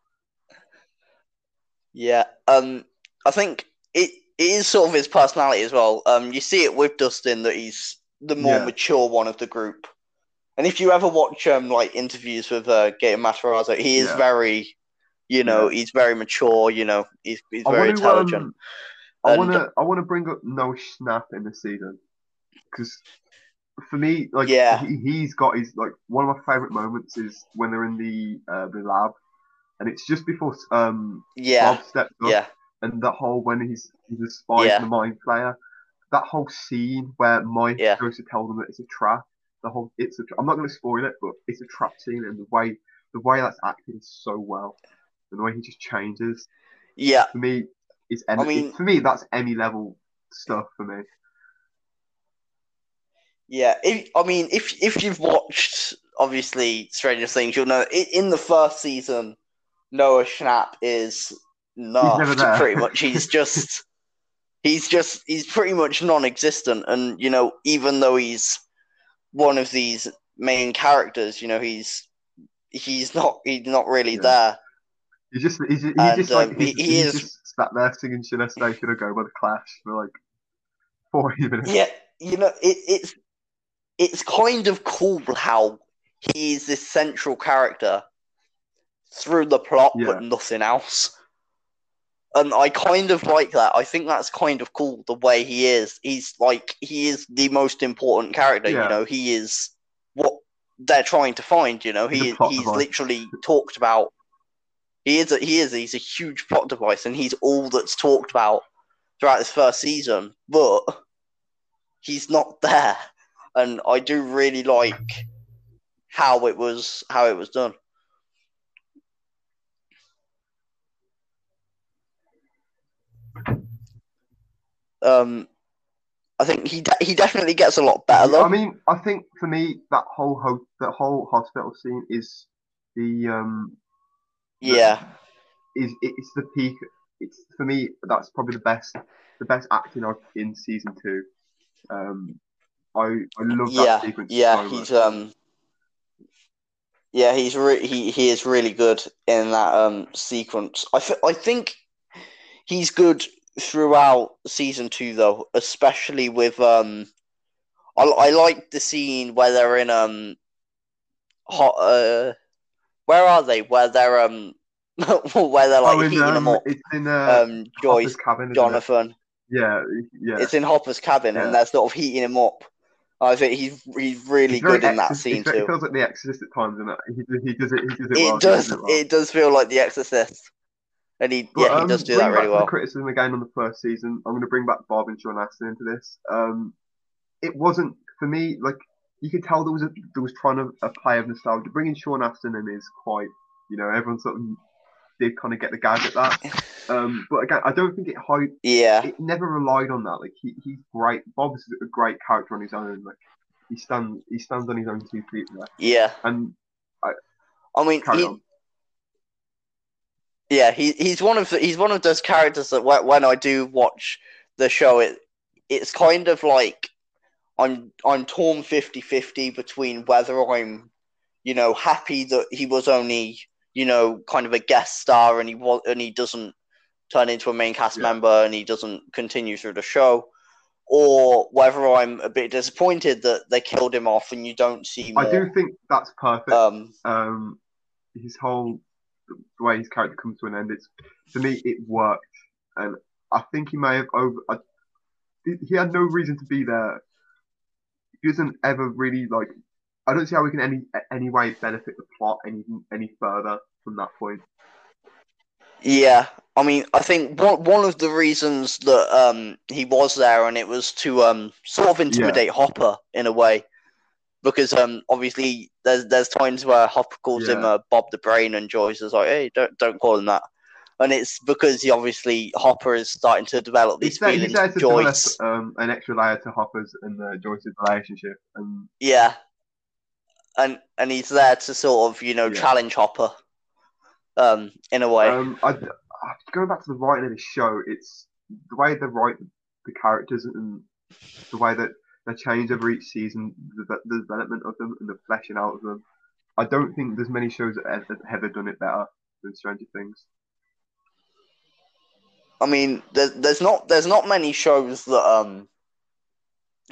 Yeah, um, I think it, it is sort of his personality as well. Um, you see it with Dustin that he's the more Yeah. mature one of the group. And if you ever watch um like interviews with uh Gaten Matarazzo, he is Yeah. very, you know, he's very mature. You know, he's he's I very want to, intelligent. um, I want to I want to bring up Noah Schnapp in the season because for me, like Yeah. he, he's got his like one of my favorite moments is when they're in the uh, the lab, and it's just before um yeah, Bob steps up, yeah, and that whole when he's he's a spy Yeah. the mind player, that whole scene where Mike Yeah. goes to tell them that it's a trap. The whole it's a. I'm not going to spoil it, but it's a trap scene, and the way the way that's acted is so well, and the way he just changes yeah. for me is. I mean- for me that's Emmy level stuff for me. Yeah, if, I mean, if if you've watched obviously Stranger Things, you'll know in the first season, Noah Schnapp is nerfed. Pretty much, he's just he's just he's pretty much non-existent. And you know, even though he's one of these main characters, you know, he's he's not he's not really Yeah. there. He's just he's, he's And, just like um, he's, he- he he's is- just sat there singing "Should I Stay, Should I Go" by the Clash for like forty minutes. Yeah, you know, it, it's it's kind of cool how he is this central character through the plot, Yeah. but nothing else. And I kind of like that. I think that's kind of cool the way he is. He's like he is the most important character. Yeah. You know, he is what they're trying to find. You know, He's he he's device. literally talked about. He is a, he is he's a huge plot device, and he's all that's talked about throughout this first season. But he's not there, and I do really like how it was how it was done. Um, I think he de- he definitely gets a lot better though. I mean, I think for me that whole ho- that whole hospital scene is the um yeah, is it's the peak. It's for me that's probably the best the best acting of in season two. Um, I I love that yeah, sequence. yeah. He's much. um, yeah, he's re- he he is really good in that um sequence. I th- I think he's good throughout season two though, especially with um, I I like the scene where they're in um, hot uh, where are they? Where they're um, where they're like oh, in, heating um, them up. it's in uh, Um, Joyce, cabin. it? Jonathan. Yeah, yeah. It's in Hopper's cabin, Yeah. and they're sort of heating him up. I think he's he's really He's good in that Exorcist- scene too. It feels like the Exorcist at times, and he, he does it. He does it, well. Does. He well. It does feel like The Exorcist, and he But, yeah he um, does do that really back to The well. criticism again on the first season. I'm going to bring back Bob and Sean Astin into this. Um, it wasn't for me like you could tell there was a there was trying to a play of nostalgia. Bringing Sean Astin in is quite you know everyone sort of did kind of get the gag at that. Um, but again, I don't think it hyped. Yeah, It never relied on that. Like he, he's great. Bob's a great character on his own. Like he stands he stands on his own two feet there. yeah. And I mean, carry he, on. Yeah, he he's one of the, he's one of those characters that when, when I do watch the show, it it's kind of like I'm I'm torn 50-50 between whether I'm you know happy that he was only you know kind of a guest star and he was and he doesn't turn into a main cast Yeah. member and he doesn't continue through the show. Or whether I'm a bit disappointed that they killed him off and you don't see more. I do think that's perfect. Um, um, his whole the way his character comes to an end. It's for me, it worked, and I think he may have over. I, he had no reason to be there. He doesn't ever really like. I don't see how we can any any way benefit the plot any any further from that point. Yeah, I mean, I think one one of the reasons that um he was there and it was to um sort of intimidate Hopper in a way, because um obviously there's there's times where Hopper calls him Yeah. uh, Bob the Brain and Joyce is like, hey, don't don't call him that, and it's because he obviously Hopper is starting to develop these He's feelings he's for develop um, an extra layer to Hopper's and uh, Joyce's relationship, and Yeah, and and he's there to sort of you know Yeah. challenge Hopper, um in a way. Um, I, I- going back to the writing of the show, it's the way they write the characters and the way that they change over each season, the, the development of them and the fleshing out of them. I don't think there's many shows that have, that have ever done it better than Stranger Things. I mean, there's there's not there's not many shows that um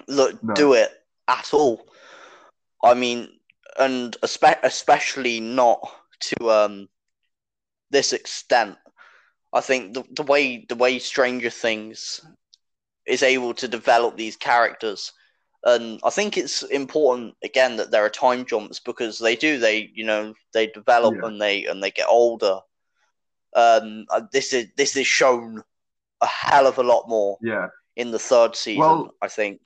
that No. do it at all. I mean, and espe- especially not to um this extent. I think the the way the way Stranger Things is able to develop these characters, and I think it's important again that there are time jumps because they do they you know they develop Yeah. and they and they get older. Um, uh, this is this is shown a hell of a lot more Yeah, in the third season. Well, I think.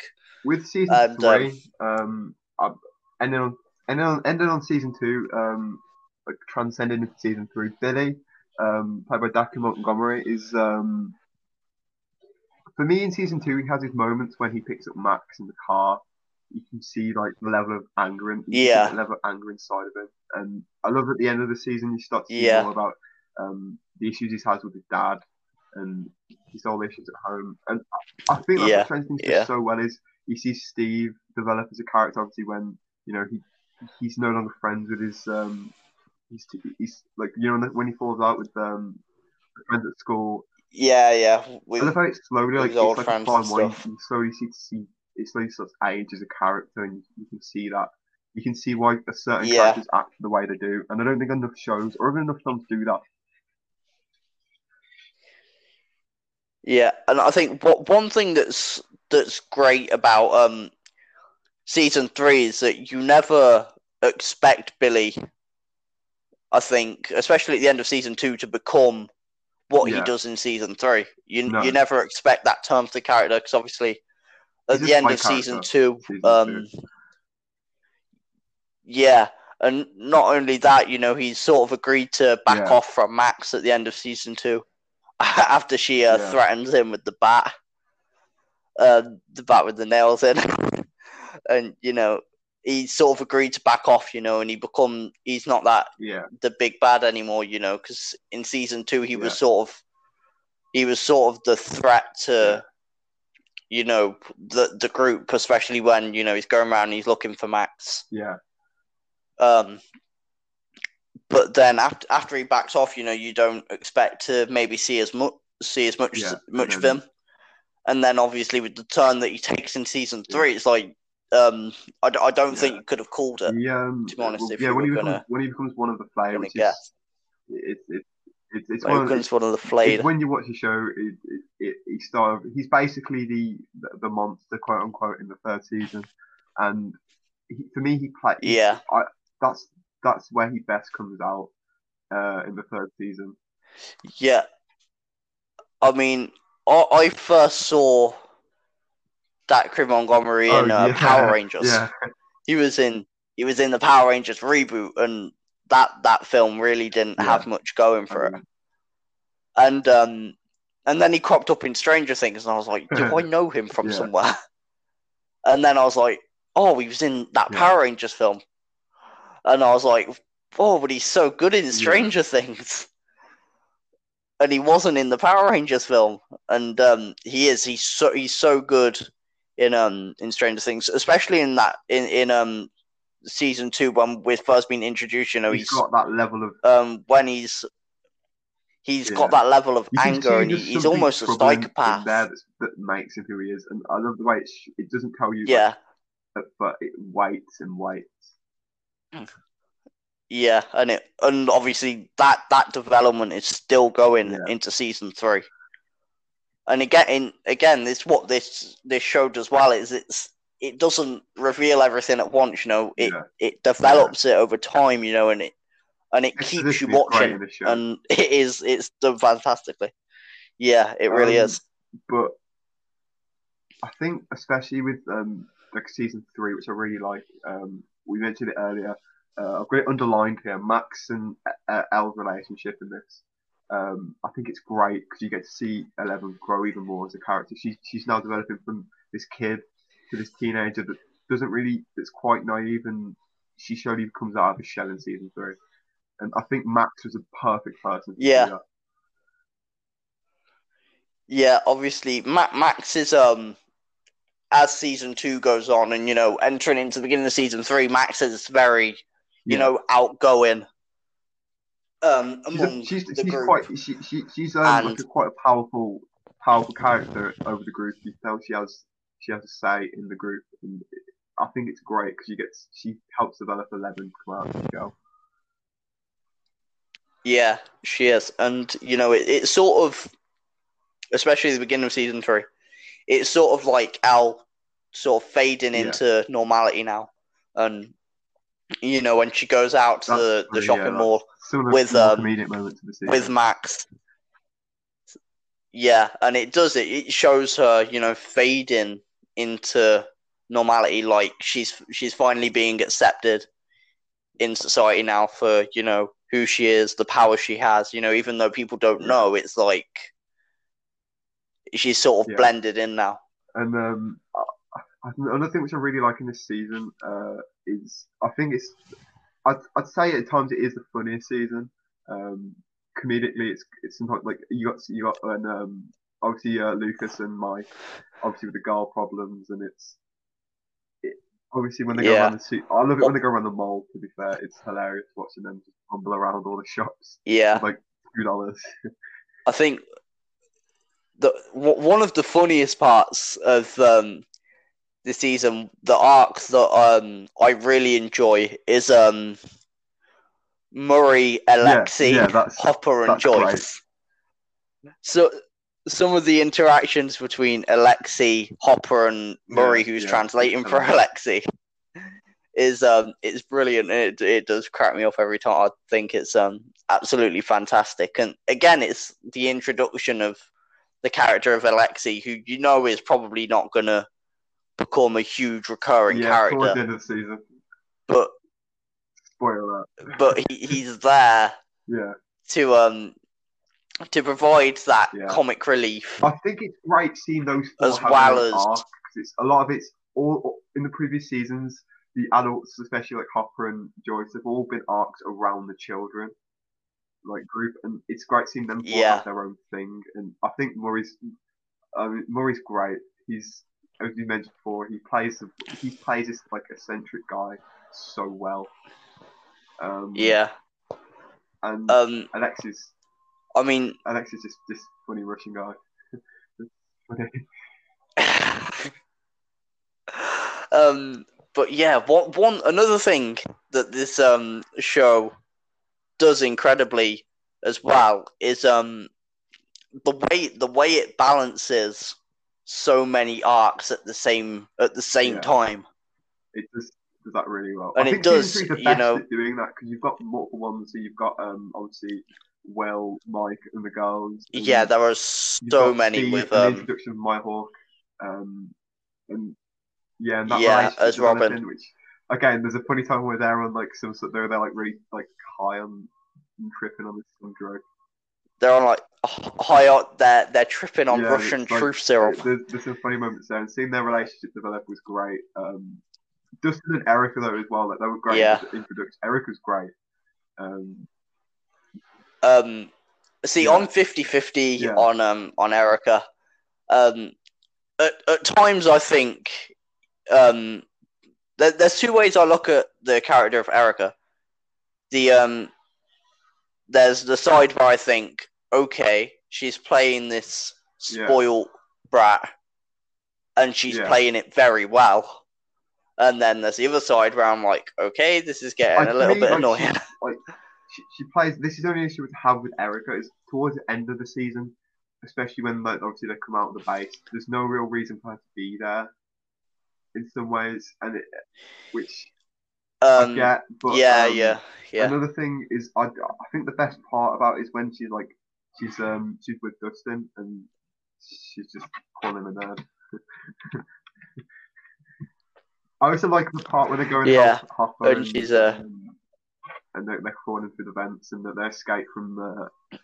with season And, um, three, um, um, ending on ending on ending on season two, um, like transcending into season three, Billy, um, played by Dacre Montgomery, is um, for me in season two, he has his moments when he picks up Max in the car. You can see like the level of anger and you can see Yeah. the level of anger inside of him. And I love at the end of the season you start to see Yeah. more about um, the issues he has with his dad and his whole issues at home. And I I think that's Yeah. what does Yeah. so well is you see Steve develop as a character. Obviously, when you know he he's no longer friends with his um he's he's like you know when he falls out with um friends at school. Yeah, yeah. I We, love how it's slowly like it's like a fine wine. You slowly see see it slowly starts age as a character, and you, you can see that. You can see why a certain Yeah. characters act the way they do, and I don't think enough shows or even enough films do that. Yeah, and I think what one thing that's that's great about um season three is that you never expect Billy. I think, especially at the end of season two, to become what he does in season three. You No. you never expect that turn for the character because obviously at He's the end of season two, season um, yeah, and not only that, you know, he's sort of agreed to back Yeah. off from Max at the end of season two after she uh, Yeah. threatens him with the bat, uh, the bat with the nails in, and you know, he sort of agreed to back off, you know, and he become he's not that Yeah, the big bad anymore, you know, because in season two he was sort of he was sort of the threat to you know the the group, especially when you know he's going around and he's looking for Max. yeah, Um, but then after after he backs off, you know, you don't expect to maybe see as much see as much Yeah, much of him. And then obviously with the turn that he takes in season Yeah. three, it's like um, I, I don't think you could have called it. He, um, to be honest, well, if yeah, you when he becomes gonna- when he becomes one of the Flay, gonna which guess. is it's it's it's it's Like, one of one of the it's flayed. when you watch the show, it, it, it, he start, he's basically the, the monster, quote unquote, in the third season, and he, for me, he played. Yeah. that's that's where he best comes out uh, in the third season. Yeah. I mean, I, I first saw that Chris Montgomery in Oh, uh, yeah, Power Rangers. Yeah, He was in he was in the Power Rangers reboot, and that that film really didn't Yeah. have much going for it. Um, And um, and then he cropped up in Stranger Things, and I was like, do I know him from somewhere? And then I was like, oh, he was in that. Power Rangers film, and I was like, oh, but he's so good in. Stranger Things. And he wasn't in the Power Rangers film, and um, he is. He's so he's so good in um in Stranger Things, especially in that in in um season two when we're first being introduced. You know, he's he's got that level of um when he's he's got that level of you anger and he, he's almost a psychopath. there that makes him who he is, and I love the way it, sh- it doesn't tell you, Yeah, but- but it waits and waits. yeah, and it and obviously that that development is still going Yeah. into season three. And again, again, this what this this show does well is it's it doesn't reveal everything at once. You know, it Yeah. it develops it over time. You know, and it and it Exposition keeps you watching, in this show. and it is it's done fantastically. Yeah, it really Um, is. but I think especially with um like season three, which I really like. Um, we mentioned it earlier. Uh, I've got it underlined here. Max and uh, Elle's relationship in this. Um, I think it's great because you get to see Eleven grow even more as a character. She's she's now developing from this kid to this teenager that doesn't really that's quite naive and she slowly comes out of a shell in season three. And I think Max was a perfect person. Yeah. Yeah, obviously, Ma- Max is um as season two goes on, and you know, entering into the beginning of season three, Max is very, you Yeah. know, outgoing. Um, she's, among a, she's, the she's group. quite she, she she's um, And- like a, quite a powerful powerful character over the group. You tell she has she has a say in the group, and I think it's great because she gets she helps develop Eleven come out as girl. Yeah, she is, and you know, it, it's sort of, especially the beginning of season three, it's sort of like Al sort of fading Yeah. into normality now, and you know, when she goes out to That's the, the shopping yeah, mall Some of the With, um, comedic moments of with Max. Yeah, and it does it. It shows her, you know, fading into normality. Like she's she's finally being accepted in society now for you know who she is, the power she has. You know, even though people don't know, it's like she's sort of Yeah. blended in now. And um, another thing which I really like in this season uh, is I think it's I'd, I'd say at times it is the funniest season. Um, comedically, it's it's sometimes like you got you got and um, obviously uh, Lucas and Mike, obviously with the girl problems, and it's it, obviously when they go Yeah. around the suit. I love it when they go around the mall. To be fair, it's hilarious watching them just rumble around all the shops Yeah, like two dollars. I think the one of the funniest parts of um the season, the arc that um I really enjoy is um Murray, Alexei, yeah, that's- Hopper, and that's great. Joyce. So some of the interactions between Alexei, Hopper, and Murray, Yeah, who's yeah. translating for Alexei, is um it's brilliant. It it does crack me up every time. I think it's um absolutely fantastic. And again, it's the introduction of the character of Alexei, who you know is probably not gonna become a huge recurring yeah, character, of the season. but Spoiler but he, he's there yeah. to um to provide that Yeah. comic relief. I think it's great seeing those four As well as- arc, it's a lot of it's all in the previous seasons. The adults, especially like Hopper and Joyce, have all been arcs around the children, like group, and it's great seeing them Yeah. their own thing. And I think Murray's, I mean, Murray's great. He's as you mentioned before, he plays the- he plays this like eccentric guy so well. Um, Yeah. and Um. Alexis, I mean, Alexis is just this funny Russian guy. Um. But yeah, one one another thing that this um show does incredibly as well is um the way the way it balances so many arcs at the same at the same Yeah. time. it does does that really well. And I it does, season three's the you know- doing that because you've got multiple ones. So you've got um obviously Will, Mike, and the girls. and Yeah, there are so many Steve with um introduction of Maya Hawke, um, and yeah, and that Yeah, as Robin. developing, Which again, there's a funny time where they're on like some sort. They're they're like really like high on and tripping on this drug. they're on like high up they're they're tripping on Yeah, Russian like- truth syrup. There's, some funny moments there, and seeing their relationship develop was great. Um, Dustin and Erica though as well, like they were great. Yeah. Introduction. Erica's great. Um, Um, see, Yeah. on 50-50 Yeah. on um on Erica, um, at at times I think um there, there's two ways I look at the character of Erica. The um, there's the side where I think, okay, she's playing this Yeah. spoiled brat, and she's Yeah. playing it very well. And then there's the other side where I'm like, okay, this is getting Like, a little me, bit like, annoying. like she, she plays. This is the only issue with have with Erica is towards the end of the season, especially when like obviously they come out of the base. There's no real reason for her to be there. In some ways, and it, which Um, I get, but yeah, um, yeah, yeah. Another thing is, I, I think the best part about it is when she's like, she's um she's with Dustin and she's just calling him a nerd. I also like the part where they're going Yeah, off Hopper and she's, uh, and they're, they're crawling through the vents and that they escape from uh,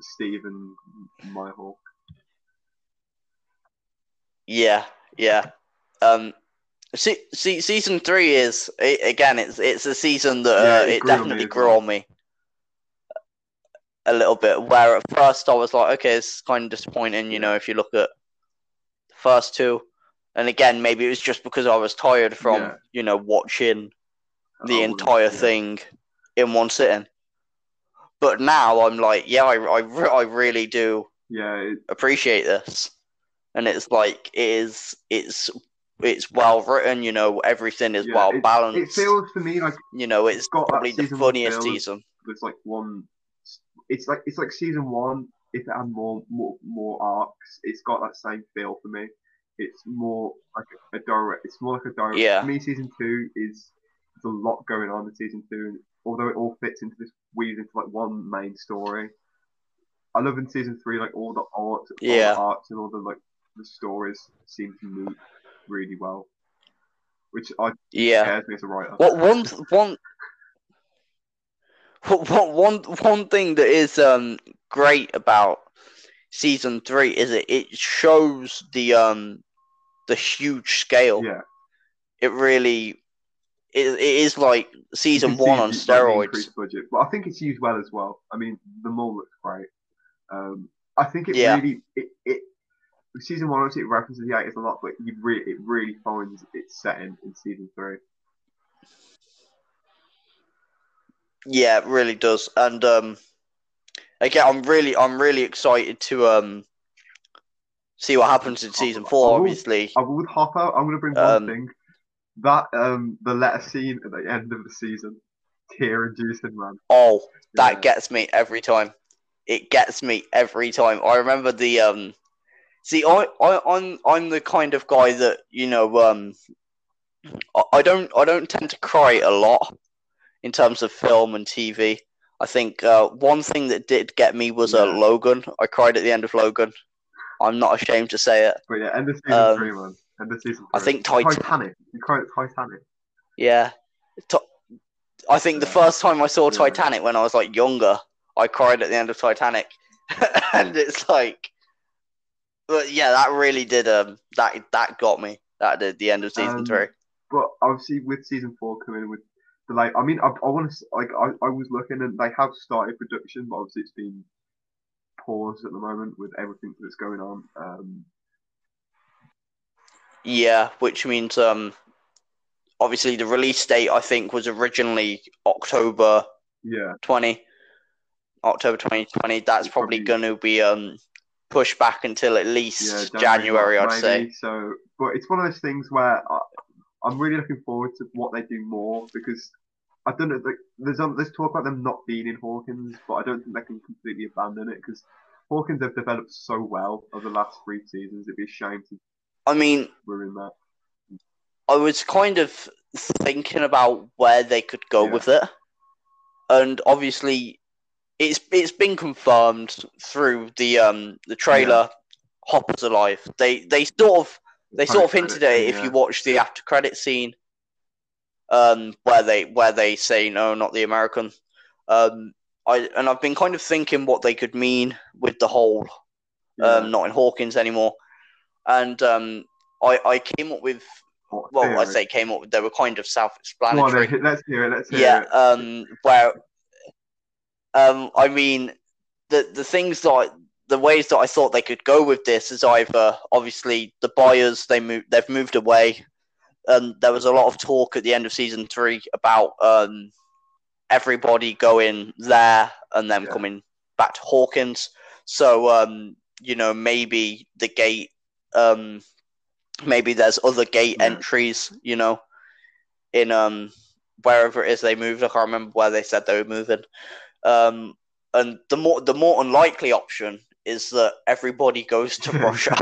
Steve and Maya Hawke. Yeah, yeah. Um, see, see, season three is i again. It's it's a season that Yeah, uh, it it grew on me definitely as grew on me a little bit. Where at first I was like, okay, it's kind of disappointing. You know, if you look at the first two, and again, maybe it was just because I was tired from Yeah. you know watching the Oh, entire yeah. thing in one sitting. But now I'm like, yeah, I, I, I really do Yeah, it, appreciate this and it's like it is it's it's well written you know everything is Yeah, well balanced it feels to me like you know it's got probably the funniest season there's like one. It's like it's like season one. If it had more more more arcs, it's got that same feel for me. It's more like a, a direct. It's more like a direct. Yeah. For me, season two is there's a lot going on in season two, and although it all fits into this weaves into like one main story. I love in season three like all the arcs, all Yeah. the arcs, and all the like the stories seem to meet really well, which I yeah scares me as a writer. what one one what one one thing that is um great about season three is it it shows the um the huge scale Yeah. it really it, it is like season one on steroids budget, but I think it's used well as well. I mean, the mall looks great. Um, I think it Yeah. really it, it season one obviously it references the eighties a lot, but you re- it really finds its setting in season three. Yeah, it really does. And um again I'm really I'm really excited to um see what happens in season four, Oh, obviously. I would hop out. I'm going to bring one Um, thing. That um the letter scene at the end of the season, tear inducing man. Oh, that Yeah. gets me every time. it gets me every time. I remember the um. See, I, I I'm I'm the kind of guy that you know um. I, I don't I don't tend to cry a lot in terms of film and TV. I think uh, one thing that did get me was uh, Yeah. Logan. I cried at the end of Logan. I'm not ashamed to say it. But yeah, end of season Um, three, man. End of season three. I think Titan- Titanic. You cried at Titanic. Yeah. To- I think the first time I saw Yeah. Titanic when I was like younger, I cried at the end of Titanic. and it's like but yeah, that really did um that that got me. That did the end of season Um, three. But obviously, with season four coming with like, I mean, I, I want to like, I, I was looking and they have started production, but obviously it's been paused at the moment with everything that's going on. Um, Yeah, which means um obviously the release date I think was originally October yeah, twenty. October twenty twenty. That's probably, probably- gonna be um pushed back until at least yeah, January, I'd March, say. So, but it's one of those things where I, I'm really looking forward to what they do more because I don't know. Like, there's um, there's talk about them not being in Hawkins, but I don't think they can completely abandon it because Hawkins have developed so well over the last three seasons. It'd be a shame to I mean, ruin that. I was kind of thinking about where they could go Yeah. with it, and obviously, it's it's been confirmed through the um the trailer. Hopper's alive. They they sort of they sort of hinted at it if yeah. you watch the after credit scene, um, where they where they say no, not the American. Um, I and I've been kind of thinking what they could mean with the whole Yeah. um, not in Hawkins anymore. And um, I, I came up with, What well, I say came up with, they were kind of self-explanatory. let's hear it. Let's hear yeah, it. um, where, um, I mean, the the things that the ways that I thought they could go with this is either obviously the Byers they move they've moved away. and there was a lot of talk at the end of season three about um, everybody going there and then Yeah. coming back to Hawkins. So um, you know maybe the gate, um, maybe there's other gate Yeah. entries. You know, in um wherever it is they moved. I can't remember where they said they were moving. Um, and the more the more unlikely option is that everybody goes to Russia.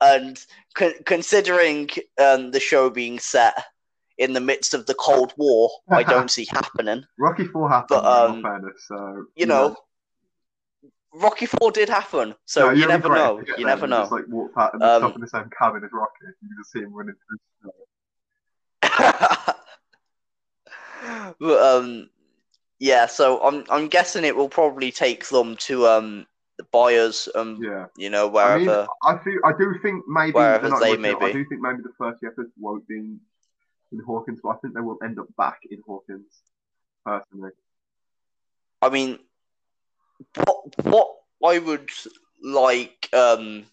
and con- considering um, the show being set in the midst of the Cold War, I don't see happening. Rocky Four happened. But, um, fairness, so You know, Rocky Four did happen, so No, you never know. You never know. Just like walk past and Um, stop in the same cabin as Rocky. You can just see him running through. the but um, yeah. So I'm I'm guessing it will probably take them to um the Byers um Yeah, you know I wherever. mean, I feel I do think maybe Wherever they may. I do think maybe the first few episodes won't be in, in Hawkins, but I think they will end up back in Hawkins. Personally, I mean, what what I would like um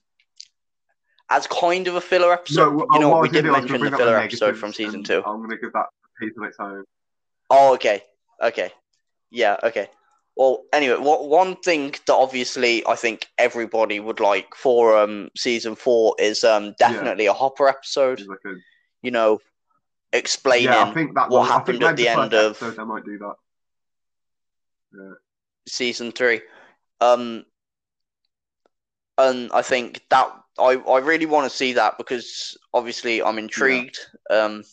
as kind of a filler episode. well, you know, what we did do, mention the filler episode from season two. I'm gonna give that a piece of its own. Oh, okay, okay, yeah, okay. Well, anyway, what one thing that obviously I think everybody would like for um season four is um definitely a Hopper episode. Like a, You know, explaining yeah, I think that what I happened at the end of- they might do that. Yeah. season three. Um, and I think that I, I really want to see that because obviously I'm intrigued. Um,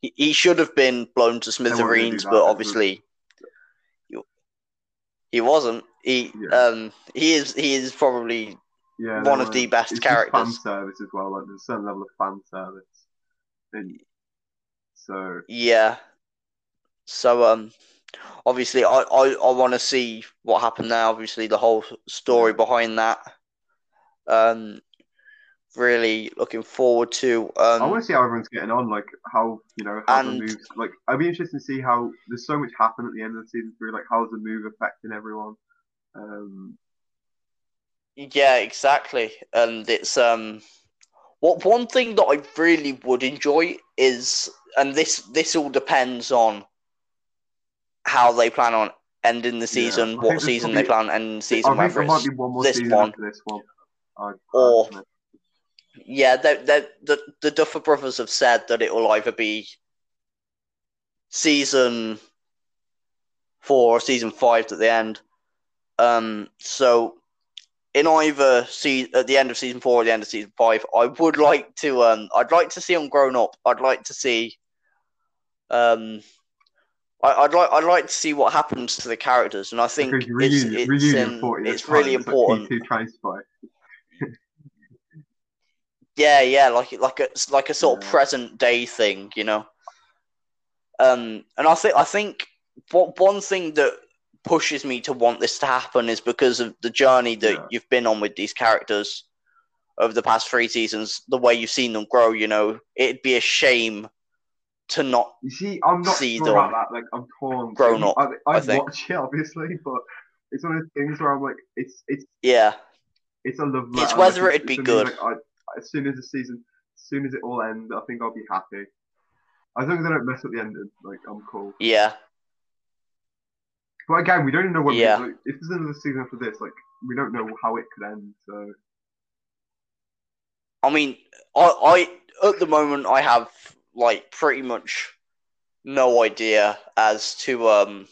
he, he should have been blown to won't really do smithereens, but obviously he wasn't. He Yeah. um he is he is probably Yeah, One of the best just fan characters. service as well. Like there's a certain level of fan service. And so yeah. So um, obviously I I, I want to see what happened there. Obviously the whole story behind that. Um, really looking forward to um. I want to see how everyone's getting on. Like how you know how the And- moves. Like I'd be interested to see how there's so much happen at the end of the season three. Like how's the move affecting everyone? Um, Yeah, exactly. And it's um what one thing that I really would enjoy is and this this all depends on how they plan on ending the season, think what season they plan on ending the season, I whether it's one this one this one. Or- yeah, they they the the Duffer brothers have said that it will either be season four or season five at the end. Um, so in either se- at the end of season four or the end of season five, I would like to um I'd like to see them grown up. I'd like to see um I, would like I'd like to see what happens to the characters, and I think it's it's, in, it's really important. Like yeah, yeah, like like a like a sort yeah. of present day thing, you know. Um, and I think I think what one thing that pushes me to want this to happen is because of the journey that yeah. you've been on with these characters over the past three seasons, the way you've seen them grow. You know, it'd be a shame to not. You see, I'm not see sure them about that. Like, I'm torn. Grown up. I, I, I watch it obviously, but it's one of the things where I'm like, it's it's yeah, it's a love. It's whether like, it'd be good. Like, I, as soon as the season, as soon as it all ends, I think I'll be happy. As long as I don't mess up the ending, like I'm cool. Yeah. But again, we don't even know what. Yeah. Like, if there's another season after this, like we don't know how it could end. So. I mean, I, I at the moment I have like pretty much no idea as to um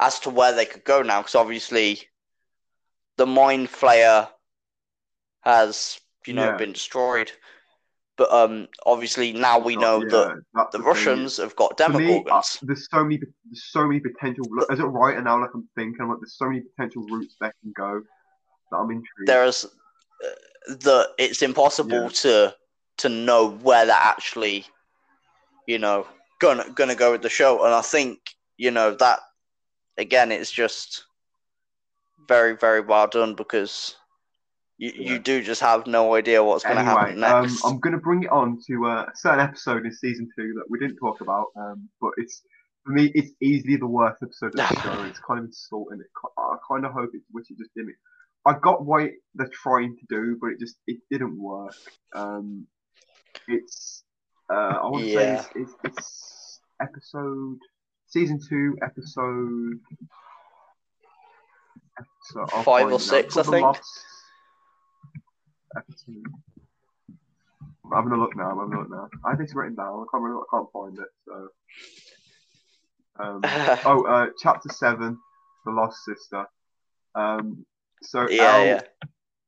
as to where they could go now because obviously the mind flayer has you know yeah. been destroyed but um obviously now we know yeah, that the, the Russians have got demogorgons. uh, there's so many there's so many potential as a writer now like I'm thinking like there's so many potential routes they can go that I'm intrigued. There's uh, the it's impossible to to know where they're actually, you know, gonna gonna go with the show. And I think you know that again, it's just very very well done because you, yeah. you do just have no idea what's going to anyway, happen next. Um, I'm going to bring it on to uh, a certain episode in season two that we didn't talk about, um, but it's for me, it's easily the worst episode of the show. It's kind of insulting. It, I kind of hope it, which it just didn't. I got what they're trying to do, but it just it didn't work. Um, it's uh, I want to yeah. say it's, it's, it's, episode season two episode, episode five or six, I think. I'm having a look now. I'm having a look now. I think it's written down. I can't remember. I can't find it. So. Um, oh, uh, chapter seven, the lost sister. Um, so yeah, El, yeah.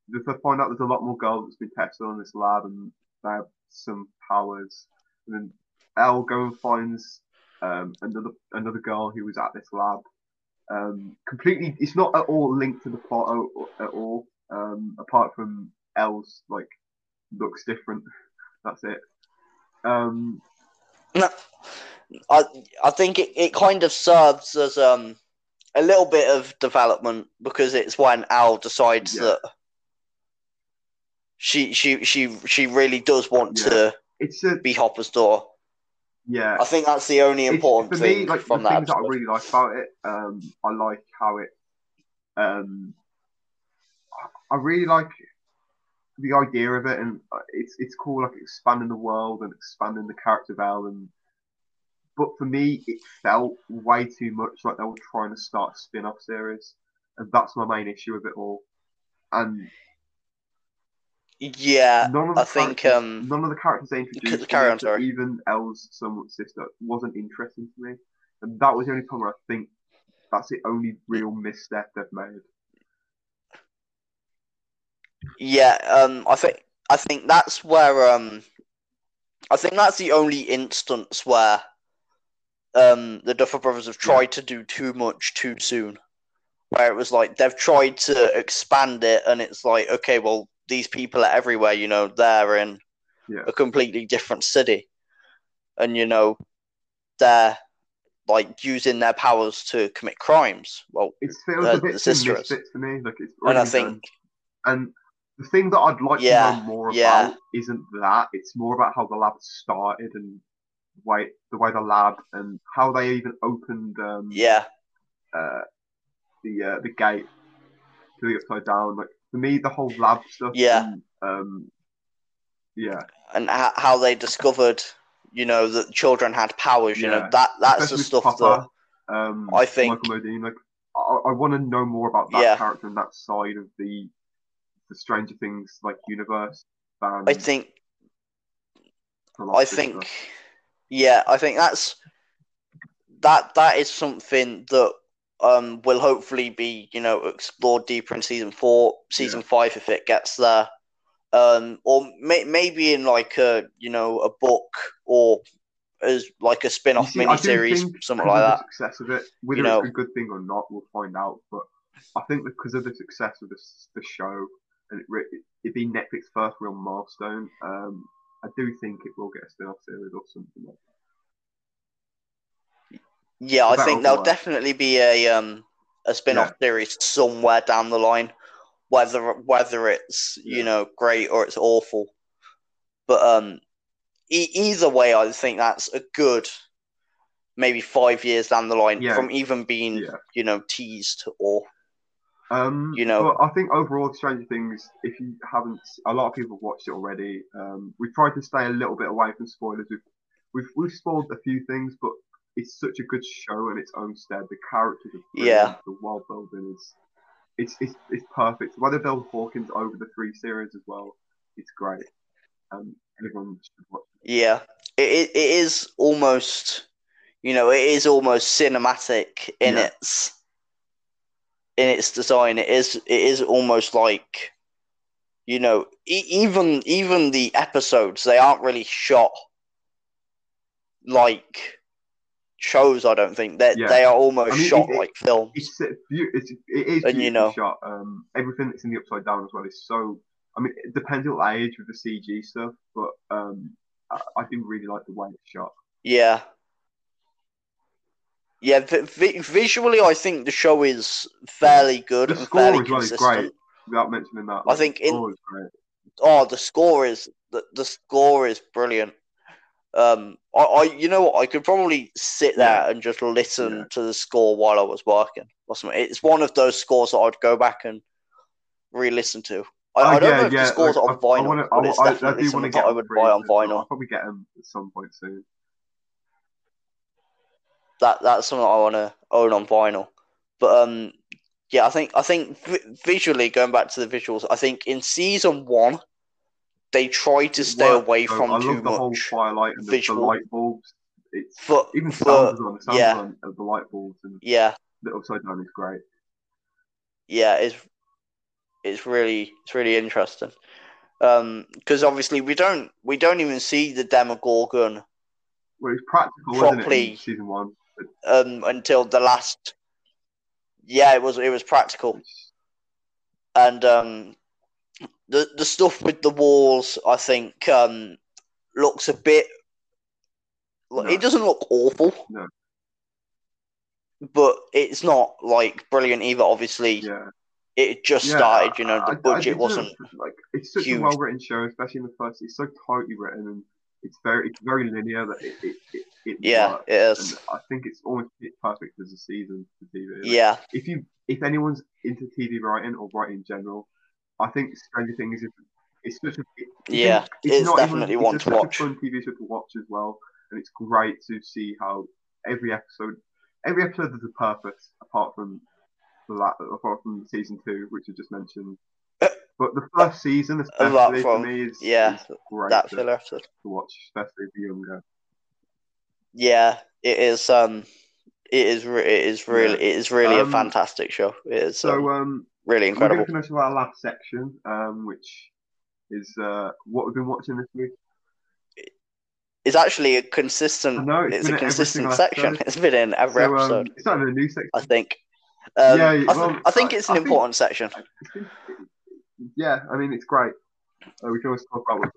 They find out there's a lot more girls that's been tested on this lab, and they have some powers. And then El go and finds um, another another girl who was at this lab. Um, completely, it's not at all linked to the plot at, all. Um, apart from El's like looks different. That's it. Um, no, I I think it, it kind of serves as um a little bit of development because it's when El decides yeah. that she she she she really does want yeah. to it's a, be Hopper's door. Yeah, I think that's the only important for thing me, like, from the that. Things that I really like about it, um, I like how it, um, I really like the idea of it, and it's it's cool, like expanding the world and expanding the character of El, and but for me, it felt way too much like they were trying to start a spin-off series, and that's my main issue with it all. And yeah, I think um, none of the characters they introduced, carry on, sorry. even El's somewhat sister, wasn't interesting to me, and that was the only time where I think that's the only real misstep they've made. Yeah, um, I think I think that's where um, I think that's the only instance where um, the Duffer Brothers have tried yeah. to do too much too soon. Where it was like they've tried to expand it, and it's like, okay, well, these people are everywhere. You know, they're in yeah. a completely different city, and you know, they're like using their powers to commit crimes. Well, it feels uh, a bit misfits to me. Like it's and I think, done. and the thing that I'd like yeah, to know more yeah. about isn't that. It's more about how the lab started and why the way the lab and how they even opened. Um, yeah. Uh, the uh, the gate to the upside down. Like for me, the whole lab stuff. Yeah. And, um, yeah. And how, how they discovered, you know, that children had powers. You yeah. know, that that's Especially the stuff Papa, that um, I think. Michael Modine, like, I, I want to know more about that character and that side of the the Stranger Things like universe. I think. I think. Yeah, I think that's that that is something that um will hopefully be you know explored deeper in season four, season five if it gets there, um, or may, maybe in like a you know a book or as like a spin-off see, miniseries, something like that. success of it, whether You know. it's a good thing or not, we'll find out. But I think because of the success of this the show and it, it being Netflix's first real milestone, um, I do think it will get a spin-off series or something like that. Yeah, I think there'll definitely be a um a spin-off series somewhere down the line, whether whether it's you know great or it's awful. But um, e- either way, I think that's a good maybe five years down the line Yeah. from even being Yeah. you know teased or Um, You know. but I think overall, Stranger Things, if you haven't, a lot of people have watched it already. Um, we've tried to stay a little bit away from spoilers. We've, we've, we've spoiled a few things, but it's such a good show in its own stead. The characters are. Yeah. The world building is, it's, it's, it's perfect. Why they build Hawkins over the three series as well, it's great. Um, everyone should watch it. yeah, it it, it is almost you know it is almost cinematic in Yeah. its in its design. It is it is almost like you know e- even even the episodes they aren't really shot like shows. I don't think that Yeah. they are almost I mean, shot it- it- like films. It's, uh, it's it is And, you know- shot. Um, everything that's in the upside down as well is so. I mean, it depends on age with the CG stuff, but um, I, I do really like the way it's shot. Yeah. Yeah, vi- vi- visually, I think the show is fairly good The and score fairly is consistent. great. Without mentioning that, I think the in- score is great. Oh, the score is the, the score is brilliant. Um, I, I you know what I could probably sit there Yeah. and just listen Yeah. to the score while I was working. or. It's one of those scores that I'd go back and re-listen to. I, Oh, I don't yeah, know if the scores like, are I- on I vinyl, wanna- I but it's I- I definitely do wanna something get that I would buy on vinyl. I'll probably get them at some point soon. That that's something I want to own on vinyl. But um, yeah, I think I think vi- visually going back to the visuals, I think in season one they tried to stay works, away from I too love the whole much firelight and the, the light bulbs. It's for even for sound as. The sound yeah. design of the light bulbs and yeah the upside down is great. yeah it's it's really it's really interesting. Um, because obviously we don't we don't even see the Demogorgon Well, it's practical, it, Properly- in season one? Um until the last. Yeah, it was it was practical. And um, the the stuff with the walls, I think, um, looks a bit. No. It doesn't look awful. No. But it's not like brilliant either. Obviously, Yeah. it just Yeah, started. You know, I- I- the I budget did wasn't. like it's such huge. a well written show, especially in the first. It's so tightly written and it's very it's very linear that it it, it, it Yeah, works. it is. And I think it's almost it's perfect as a season for TV. Like, Yeah, If you if anyone's into TV writing or writing in general, I think Stranger Things is it's such a it- Yeah, it's not definitely even, one it's to watch. fun TV show to watch as well, and it's great to see how every episode every episode has a purpose apart from the la- apart from season two, which I just mentioned. But the first season, especially for me, is, yeah, is great that to, filler episode. to watch, especially you're younger. Yeah, it is. Um, it is. Re- it is really. Yeah. It is really Um, a fantastic show. It is So um, um, really we're going to finish with our last section, um, which is uh, what we've been watching this week. It's actually a consistent. Know, it's it's a consistent section. episode. It's been in every So, um, episode. it's not a new section. I think. Um, Yeah, I, th- well, I think it's an I think- important section. Yeah, I mean, it's great. Uh, we can always talk about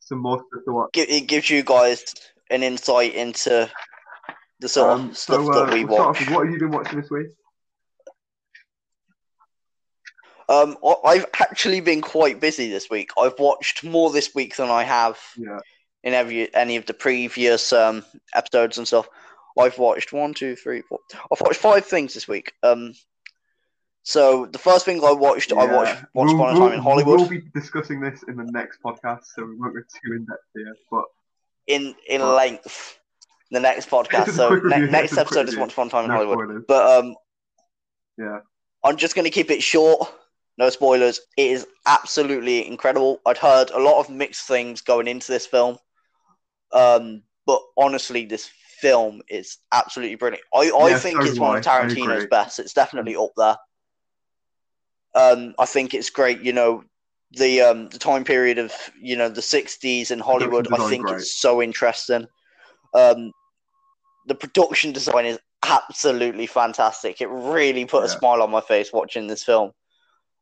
some more stuff to watch. It gives you guys an insight into the sort Um, of stuff so, uh, that we we'll watch. off what have you been watching this week? Um, I- I've actually been quite busy this week. I've watched more this week than I have Yeah, in every any of the previous um episodes and stuff. I've watched one, two, three, four. I've watched five things this week. Um, so the first thing I watched, I yeah. watched Once We'll- Upon a Time we'll- in Hollywood. We'll be discussing this in the next podcast, so we won't go too in depth here. But in in Oh. length. The next podcast. So ne- review, next just a quick episode is. Once Upon a Time in no Hollywood. spoilers. But um, Yeah, I'm just going to keep it short. No spoilers. It is absolutely incredible. I'd heard a lot of mixed things going into this film. Um, but honestly, this film is absolutely brilliant. I, I Yeah, think so it's one of I. I Tarantino's best. It's definitely up there. Um, I think it's great. You know, the um the time period of you know the '60s in Hollywood. I think great. it's so interesting. Um, the production design is absolutely fantastic. It really put a smile on my face watching this film.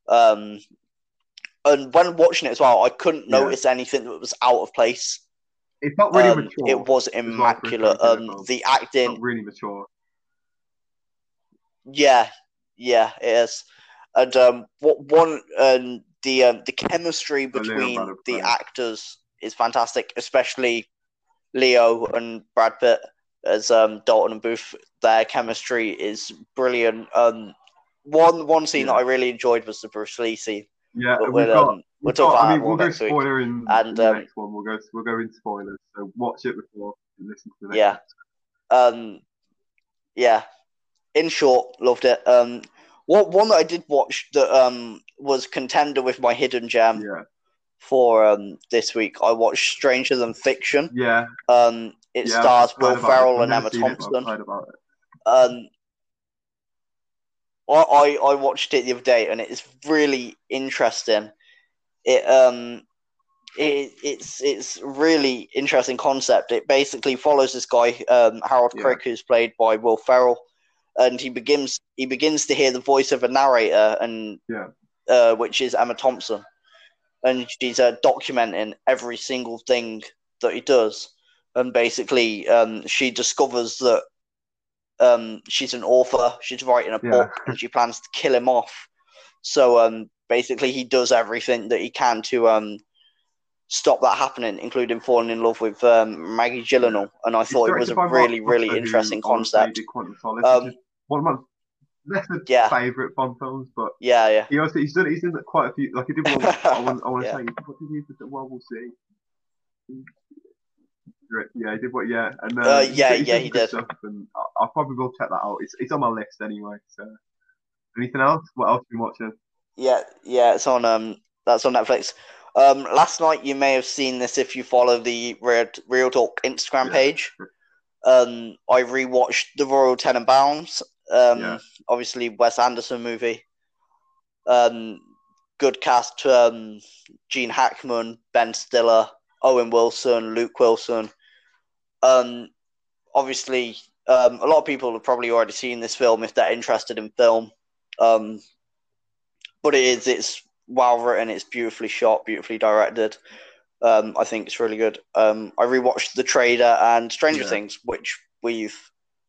Um, and when watching it as well, I couldn't Yeah. notice anything that was out of place. It's not really Um, mature. it was well immaculate. Tarantino Um, the acting, really mature. yeah, yeah, it is. And um, what one um, the um, the chemistry between the play. actors is fantastic, especially Leo and Brad Pitt as um, Dalton and Booth. Their chemistry is brilliant. Um, one one scene Yeah. that I really enjoyed was the Bruce Lee scene. Yeah, But we'll, got. um, we'll talk got- about I mean, we'll go next week. spoiler in, And, the um, next one. We'll go. We'll go into spoilers. So watch it before you listen to the next. Yeah. Um, yeah. In short, loved it. Um, what one that I did watch that um was contender with my hidden gem Yeah. for um this week. I watched Stranger Than Fiction. Yeah. Um, it yeah, stars Will Ferrell and Emma seen it, I've Thompson. it. Um, I, I I watched it the other day and it's really interesting. It um it, it's it's really interesting concept. It basically follows this guy um, Harold Yeah. Crick, who's played by Will Ferrell, and he begins he begins to hear the voice of a narrator, and Yeah. uh, which is Emma Thompson, and she's uh, documenting every single thing that he does, and basically um, she discovers that um, she's an author, she's writing a Yeah. book, and she plans to kill him off. So um, basically, he does everything that he can to um, stop that happening, including falling in love with um, Maggie Gyllenhaal. And I thought it was a really, really interesting I concept. did Quantum of Solace, Um, one of my Yeah. favorite Bond films, but Yeah, yeah, he also he's done he's done quite a few. Like he did one. I want I want to Yeah. say what did he do for World War C? Yeah, he did what? Yeah, and uh, Uh, yeah, yeah, he did. Stuff, and I, I probably will check that out. It's it's on my list anyway. So, anything else? What else have you been watching? yeah, yeah. It's on um, that's on Netflix. Um, last night you may have seen this if you follow the Real, Real Talk Instagram Yeah. page. Um, I rewatched The Royal Tenenbaums. Um, Yeah. obviously Wes Anderson movie. Um, good cast. Um, Gene Hackman, Ben Stiller, Owen Wilson, Luke Wilson. Um, obviously, um, a lot of people have probably already seen this film if they're interested in film. Um, but it is it's well written. It's beautifully shot, beautifully directed. Um, I think it's really good. Um, I rewatched The Trader and Stranger Yeah. Things, which we've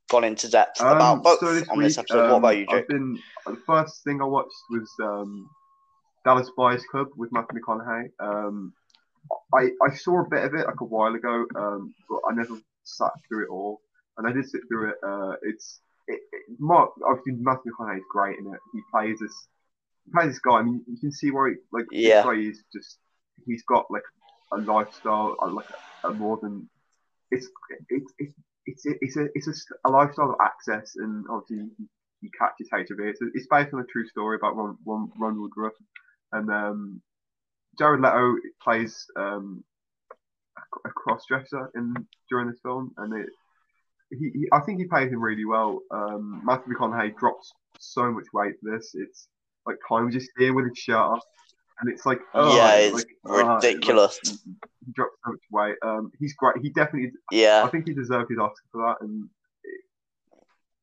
gone into depth Um, about both so this on week, this episode. what um, about you, Jake? I've been the first thing I watched was um, Dallas Buyers Club with Matthew McConaughey. Um, I I saw a bit of it like a while ago, um, but I never sat through it all. And I did sit through it. Uh, it's it, it, Mark obviously Matthew McConaughey is great in it. He plays this he plays this guy. I mean, you can see why, he like Yeah. is just he's got like a lifestyle, uh, like a, a more than it's it's it's it's a, it's a it's a, a lifestyle of access, and obviously he, he catches HIV. It's, it's based on a true story about Ron, Ron, Ron Woodroof, and um, Jared Leto plays um, a, a cross-dresser in during this film, and it. He, he, I think he plays him really well. Um, Matthew McConaughey drops so much weight for this. It's like times just here with his shirt off, and it's like oh, yeah, it's like, oh, like, ridiculous. he dropped so much weight. Um, he's great. He definitely. Yeah. I think he deserved his Oscar for that. And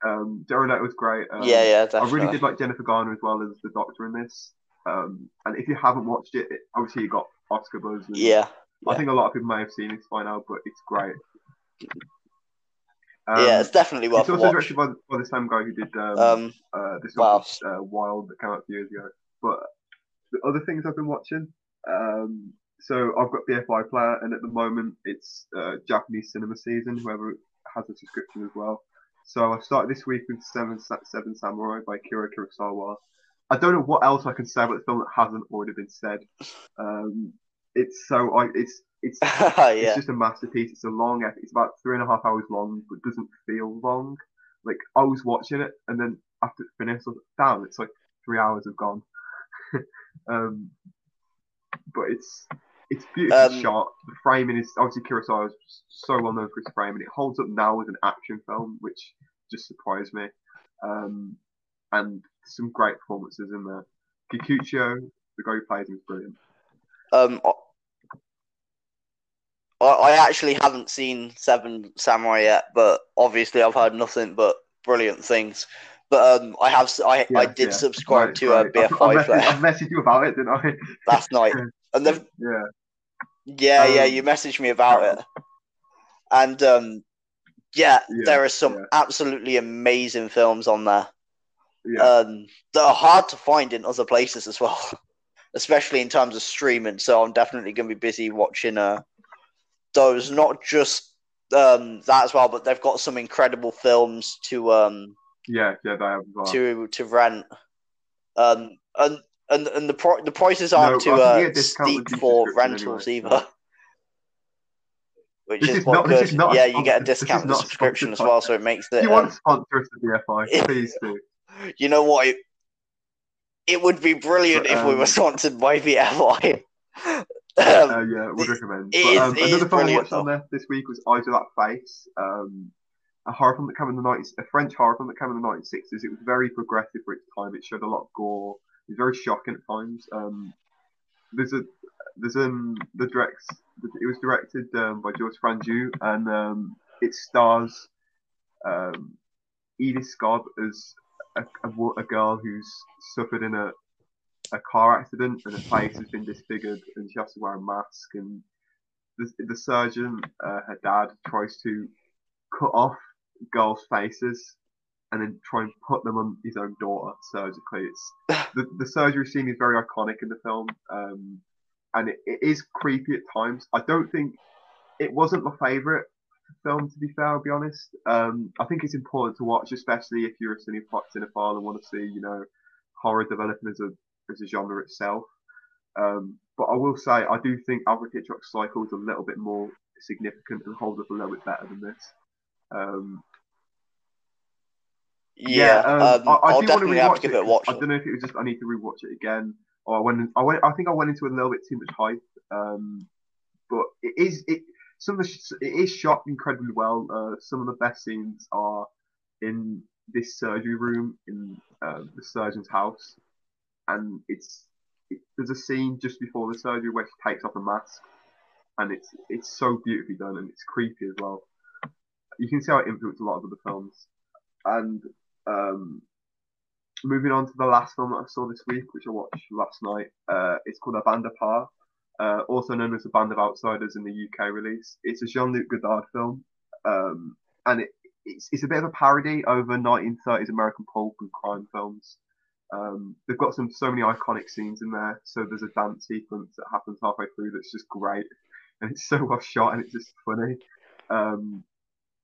um, Leto was great. Um, yeah, yeah, I really did like Jennifer Garner as well as the Doctor in this. Um, and if you haven't watched it, it obviously you got Oscar buzz. And yeah, I think a lot of people may have seen it by now, but it's great. Um, yeah, it's definitely worth it's also watch. directed by, by the same guy who did um, Um, uh, this wow. uh, Wild that came out a few years ago. But the other things I've been watching, um, so I've got the FI player, and at the moment it's uh, Japanese cinema season. Whoever has a subscription as well. So I started this week with Seven Seven Samurai by Kira Kurosawa. I don't know what else I can say about the film that hasn't already been said. Um, it's so I it's it's it's just a masterpiece. It's a long epic. It's about three and a half hours long, but doesn't feel long. Like I was watching it, and then after it finished, I was like, damn, it's like three hours have gone. um, but it's It's beautifully Um, shot. The framing is obviously Kurosawa is so well known for his framing. It holds up now as an action film, which just surprised me. Um, and some great performances in there. Kikuchiyo, the guy who plays him, is brilliant. Um, I, I actually haven't seen Seven Samurai yet, but obviously I've heard nothing but brilliant things. But um, I have I, I Yeah, did yeah. subscribe Right, to uh, right. I, I, BFI messaged, I there messaged you about it, didn't I? last night, and yeah. Yeah, yeah, Um, you messaged me about it. And um yeah, Yeah, there are some yeah. absolutely amazing films on there. Yeah. Um that are hard to find in other places as well. Especially in terms of streaming. So I'm definitely gonna be busy watching uh those, not just um that as well, but they've got some incredible films to um yeah, yeah, they have well. to to rent. Um and and, and the pri- the prices aren't I too uh, get a discount with steep for rentals anyway, either. Which This is, is not- good. is yeah, you get a sponsor- this is discount with the not a subscription as well, so it makes it. you um, want to sponsor us at BFI, please do. you know what? It, it would be brilliant But, if we were um, sponsored by the BFI. um, Uh, yeah, would recommend. But, um, is another film I watched on there this week was Eyes Without a Face, um, a horror film that came in the 90s, a French horror film that came in the 1960s. It was very progressive for its time. It showed a lot of gore. It was very shocking at times. Um, there's a there's um the directs it was directed um, by Georges Franju and um, it stars um, Edith Scob as a, a, a girl who's suffered in a a car accident and her face has been disfigured and she has to wear a mask and the, the surgeon uh, her dad tries to cut off girls' faces and then try and put them on his own daughter surgically. It's the, the surgery scene is very iconic in the film, um, and it, it is creepy at times. I don't think it wasn't my favourite film to be fair. I'll be honest. Um, I think it's important to watch, especially if you're a cineph- cinephile and want to see, you know, horror developing as a as a genre itself. Um, but I will say, I do think Alfred Hitchcock's Psycho is a little bit more significant and holds up a little bit better than this. Um, yeah, um, um, I, I I'll do want to definitely have to give it. a watch. I don't know if it was just I need to rewatch it again, or I went. I went. I think I went into it a little bit too much hype. Um, but it is it. Some of the it is shot incredibly well. Uh, some of the best scenes are in this surgery room in uh, the surgeon's house, and it's it, there's a scene just before the surgery where she takes off a mask, and it's it's so beautifully done and it's creepy as well. You can see how it influenced a lot of other films, and um, moving on to the last film that I saw this week, which I watched last night. Uh, it's called A Band Apart, uh, also known as A Band of Outsiders in the UK release. It's a Jean-Luc Godard film, um, and it, it's, it's a bit of a parody over 1930s American pulp and crime films. Um, they've got some so many iconic scenes in there. So there's a dance sequence that happens halfway through that's just great, and it's so well shot and it's just funny. Um,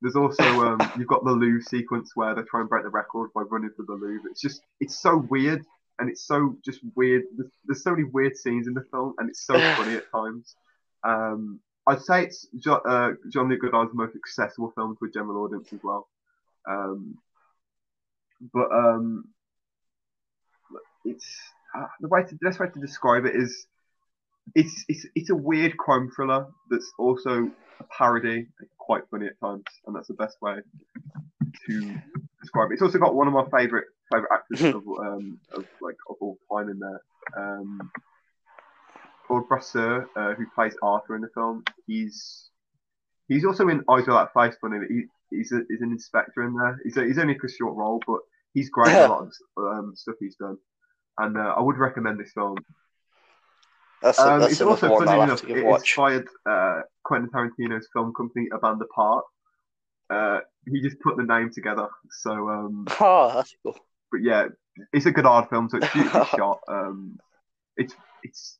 there's also um, you've got the Louvre sequence where they try and break the record by running through the Louvre. It's just it's so weird and it's so just weird. There's, there's so many weird scenes in the film and it's so funny at times. Um, I'd say it's jo- uh, Jean-Luc Godard's most accessible film to a general audience as well. Um, but um, it's uh, the way to the best way to describe it is it's it's it's a weird crime thriller that's also a parody, quite funny at times, and that's the best way to describe it. It's also got one of my favorite favorite actors of um of like of all time in there. Um, Claude Brasseur, uh, who plays Arthur in the film, he's he's also in Eyes That Face, funny. He, he's a, he's an inspector in there. He's a, he's only a short role, but he's great in a lot of um, stuff he's done. And uh, I would recommend this film. That's, Um, that's it's also funny enough. It inspired uh, Quentin Tarantino's film company, A Band Apart. Uh, he just put the name together. So, um, Oh, that's cool. but yeah, it's a Godard film, so it's beautifully shot. Um, it's it's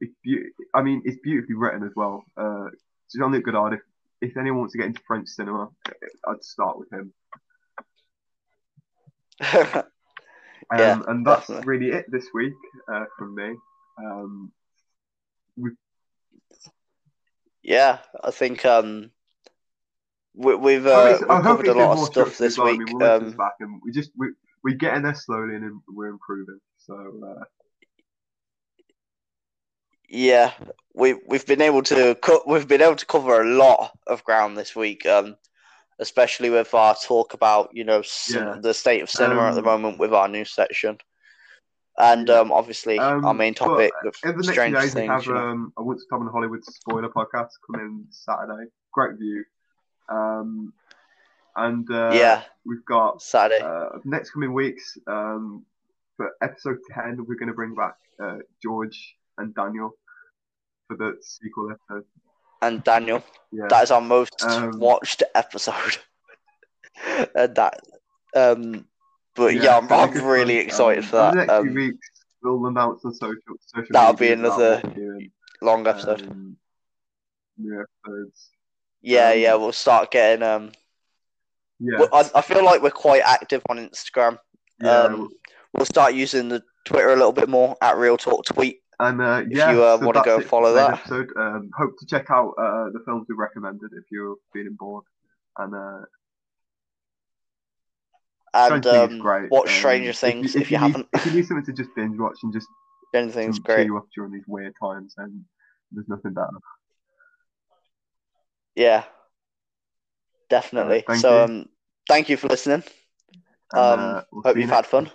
it's beautiful. I mean, it's beautifully written as well. Uh, Jean-Luc Godard. If if anyone wants to get into French cinema, I'd start with him. Um, Yeah, and that's definitely. really it this week uh, from me. Um, yeah, I think um, we, we've I uh, we've covered a lot of stuff this well. I week. mean, we'll um, back and we just we we're getting there slowly and we're improving. So uh, yeah, we we've been able to cut. We've been able to cover a lot of ground this week. Um, especially with our talk about you know Yeah. the state of cinema at the Um, moment with our news section, and Yeah. um, obviously Um, our main topic In the next few days, we have you know. um, a Once Upon a Hollywood spoiler podcast coming Saturday. Great view. Um, and uh, yeah, we've got Saturday. uh, next coming weeks um, for episode 10, we're going to bring back uh, George and Daniel for the sequel episode. And Daniel. Yeah. That is our most Um, watched episode. and that, um, but yeah, I'm, I'm really fun. excited Um, for that. The next few Um, weeks, we'll announce on social, social That'll be another long episode. Um, yeah, um, yeah, we'll start getting. Um, Yeah. I, I feel like we're quite active on Instagram. yeah. um, We'll start using the Twitter a little bit more at Real Talk Tweet. And uh, If yeah, you, uh, so wanna go follow that. episode. Um, hope to check out uh, the films we recommended if you're feeling bored. And uh, And um, great. watch Um, Stranger Things if, you, need, haven't. If you need something to just binge watch and just Stranger Things to great. you up during these weird times, then there's nothing better. Yeah, definitely. so you. um, thank you for listening. And, Um, uh, we'll hope you you've had fun.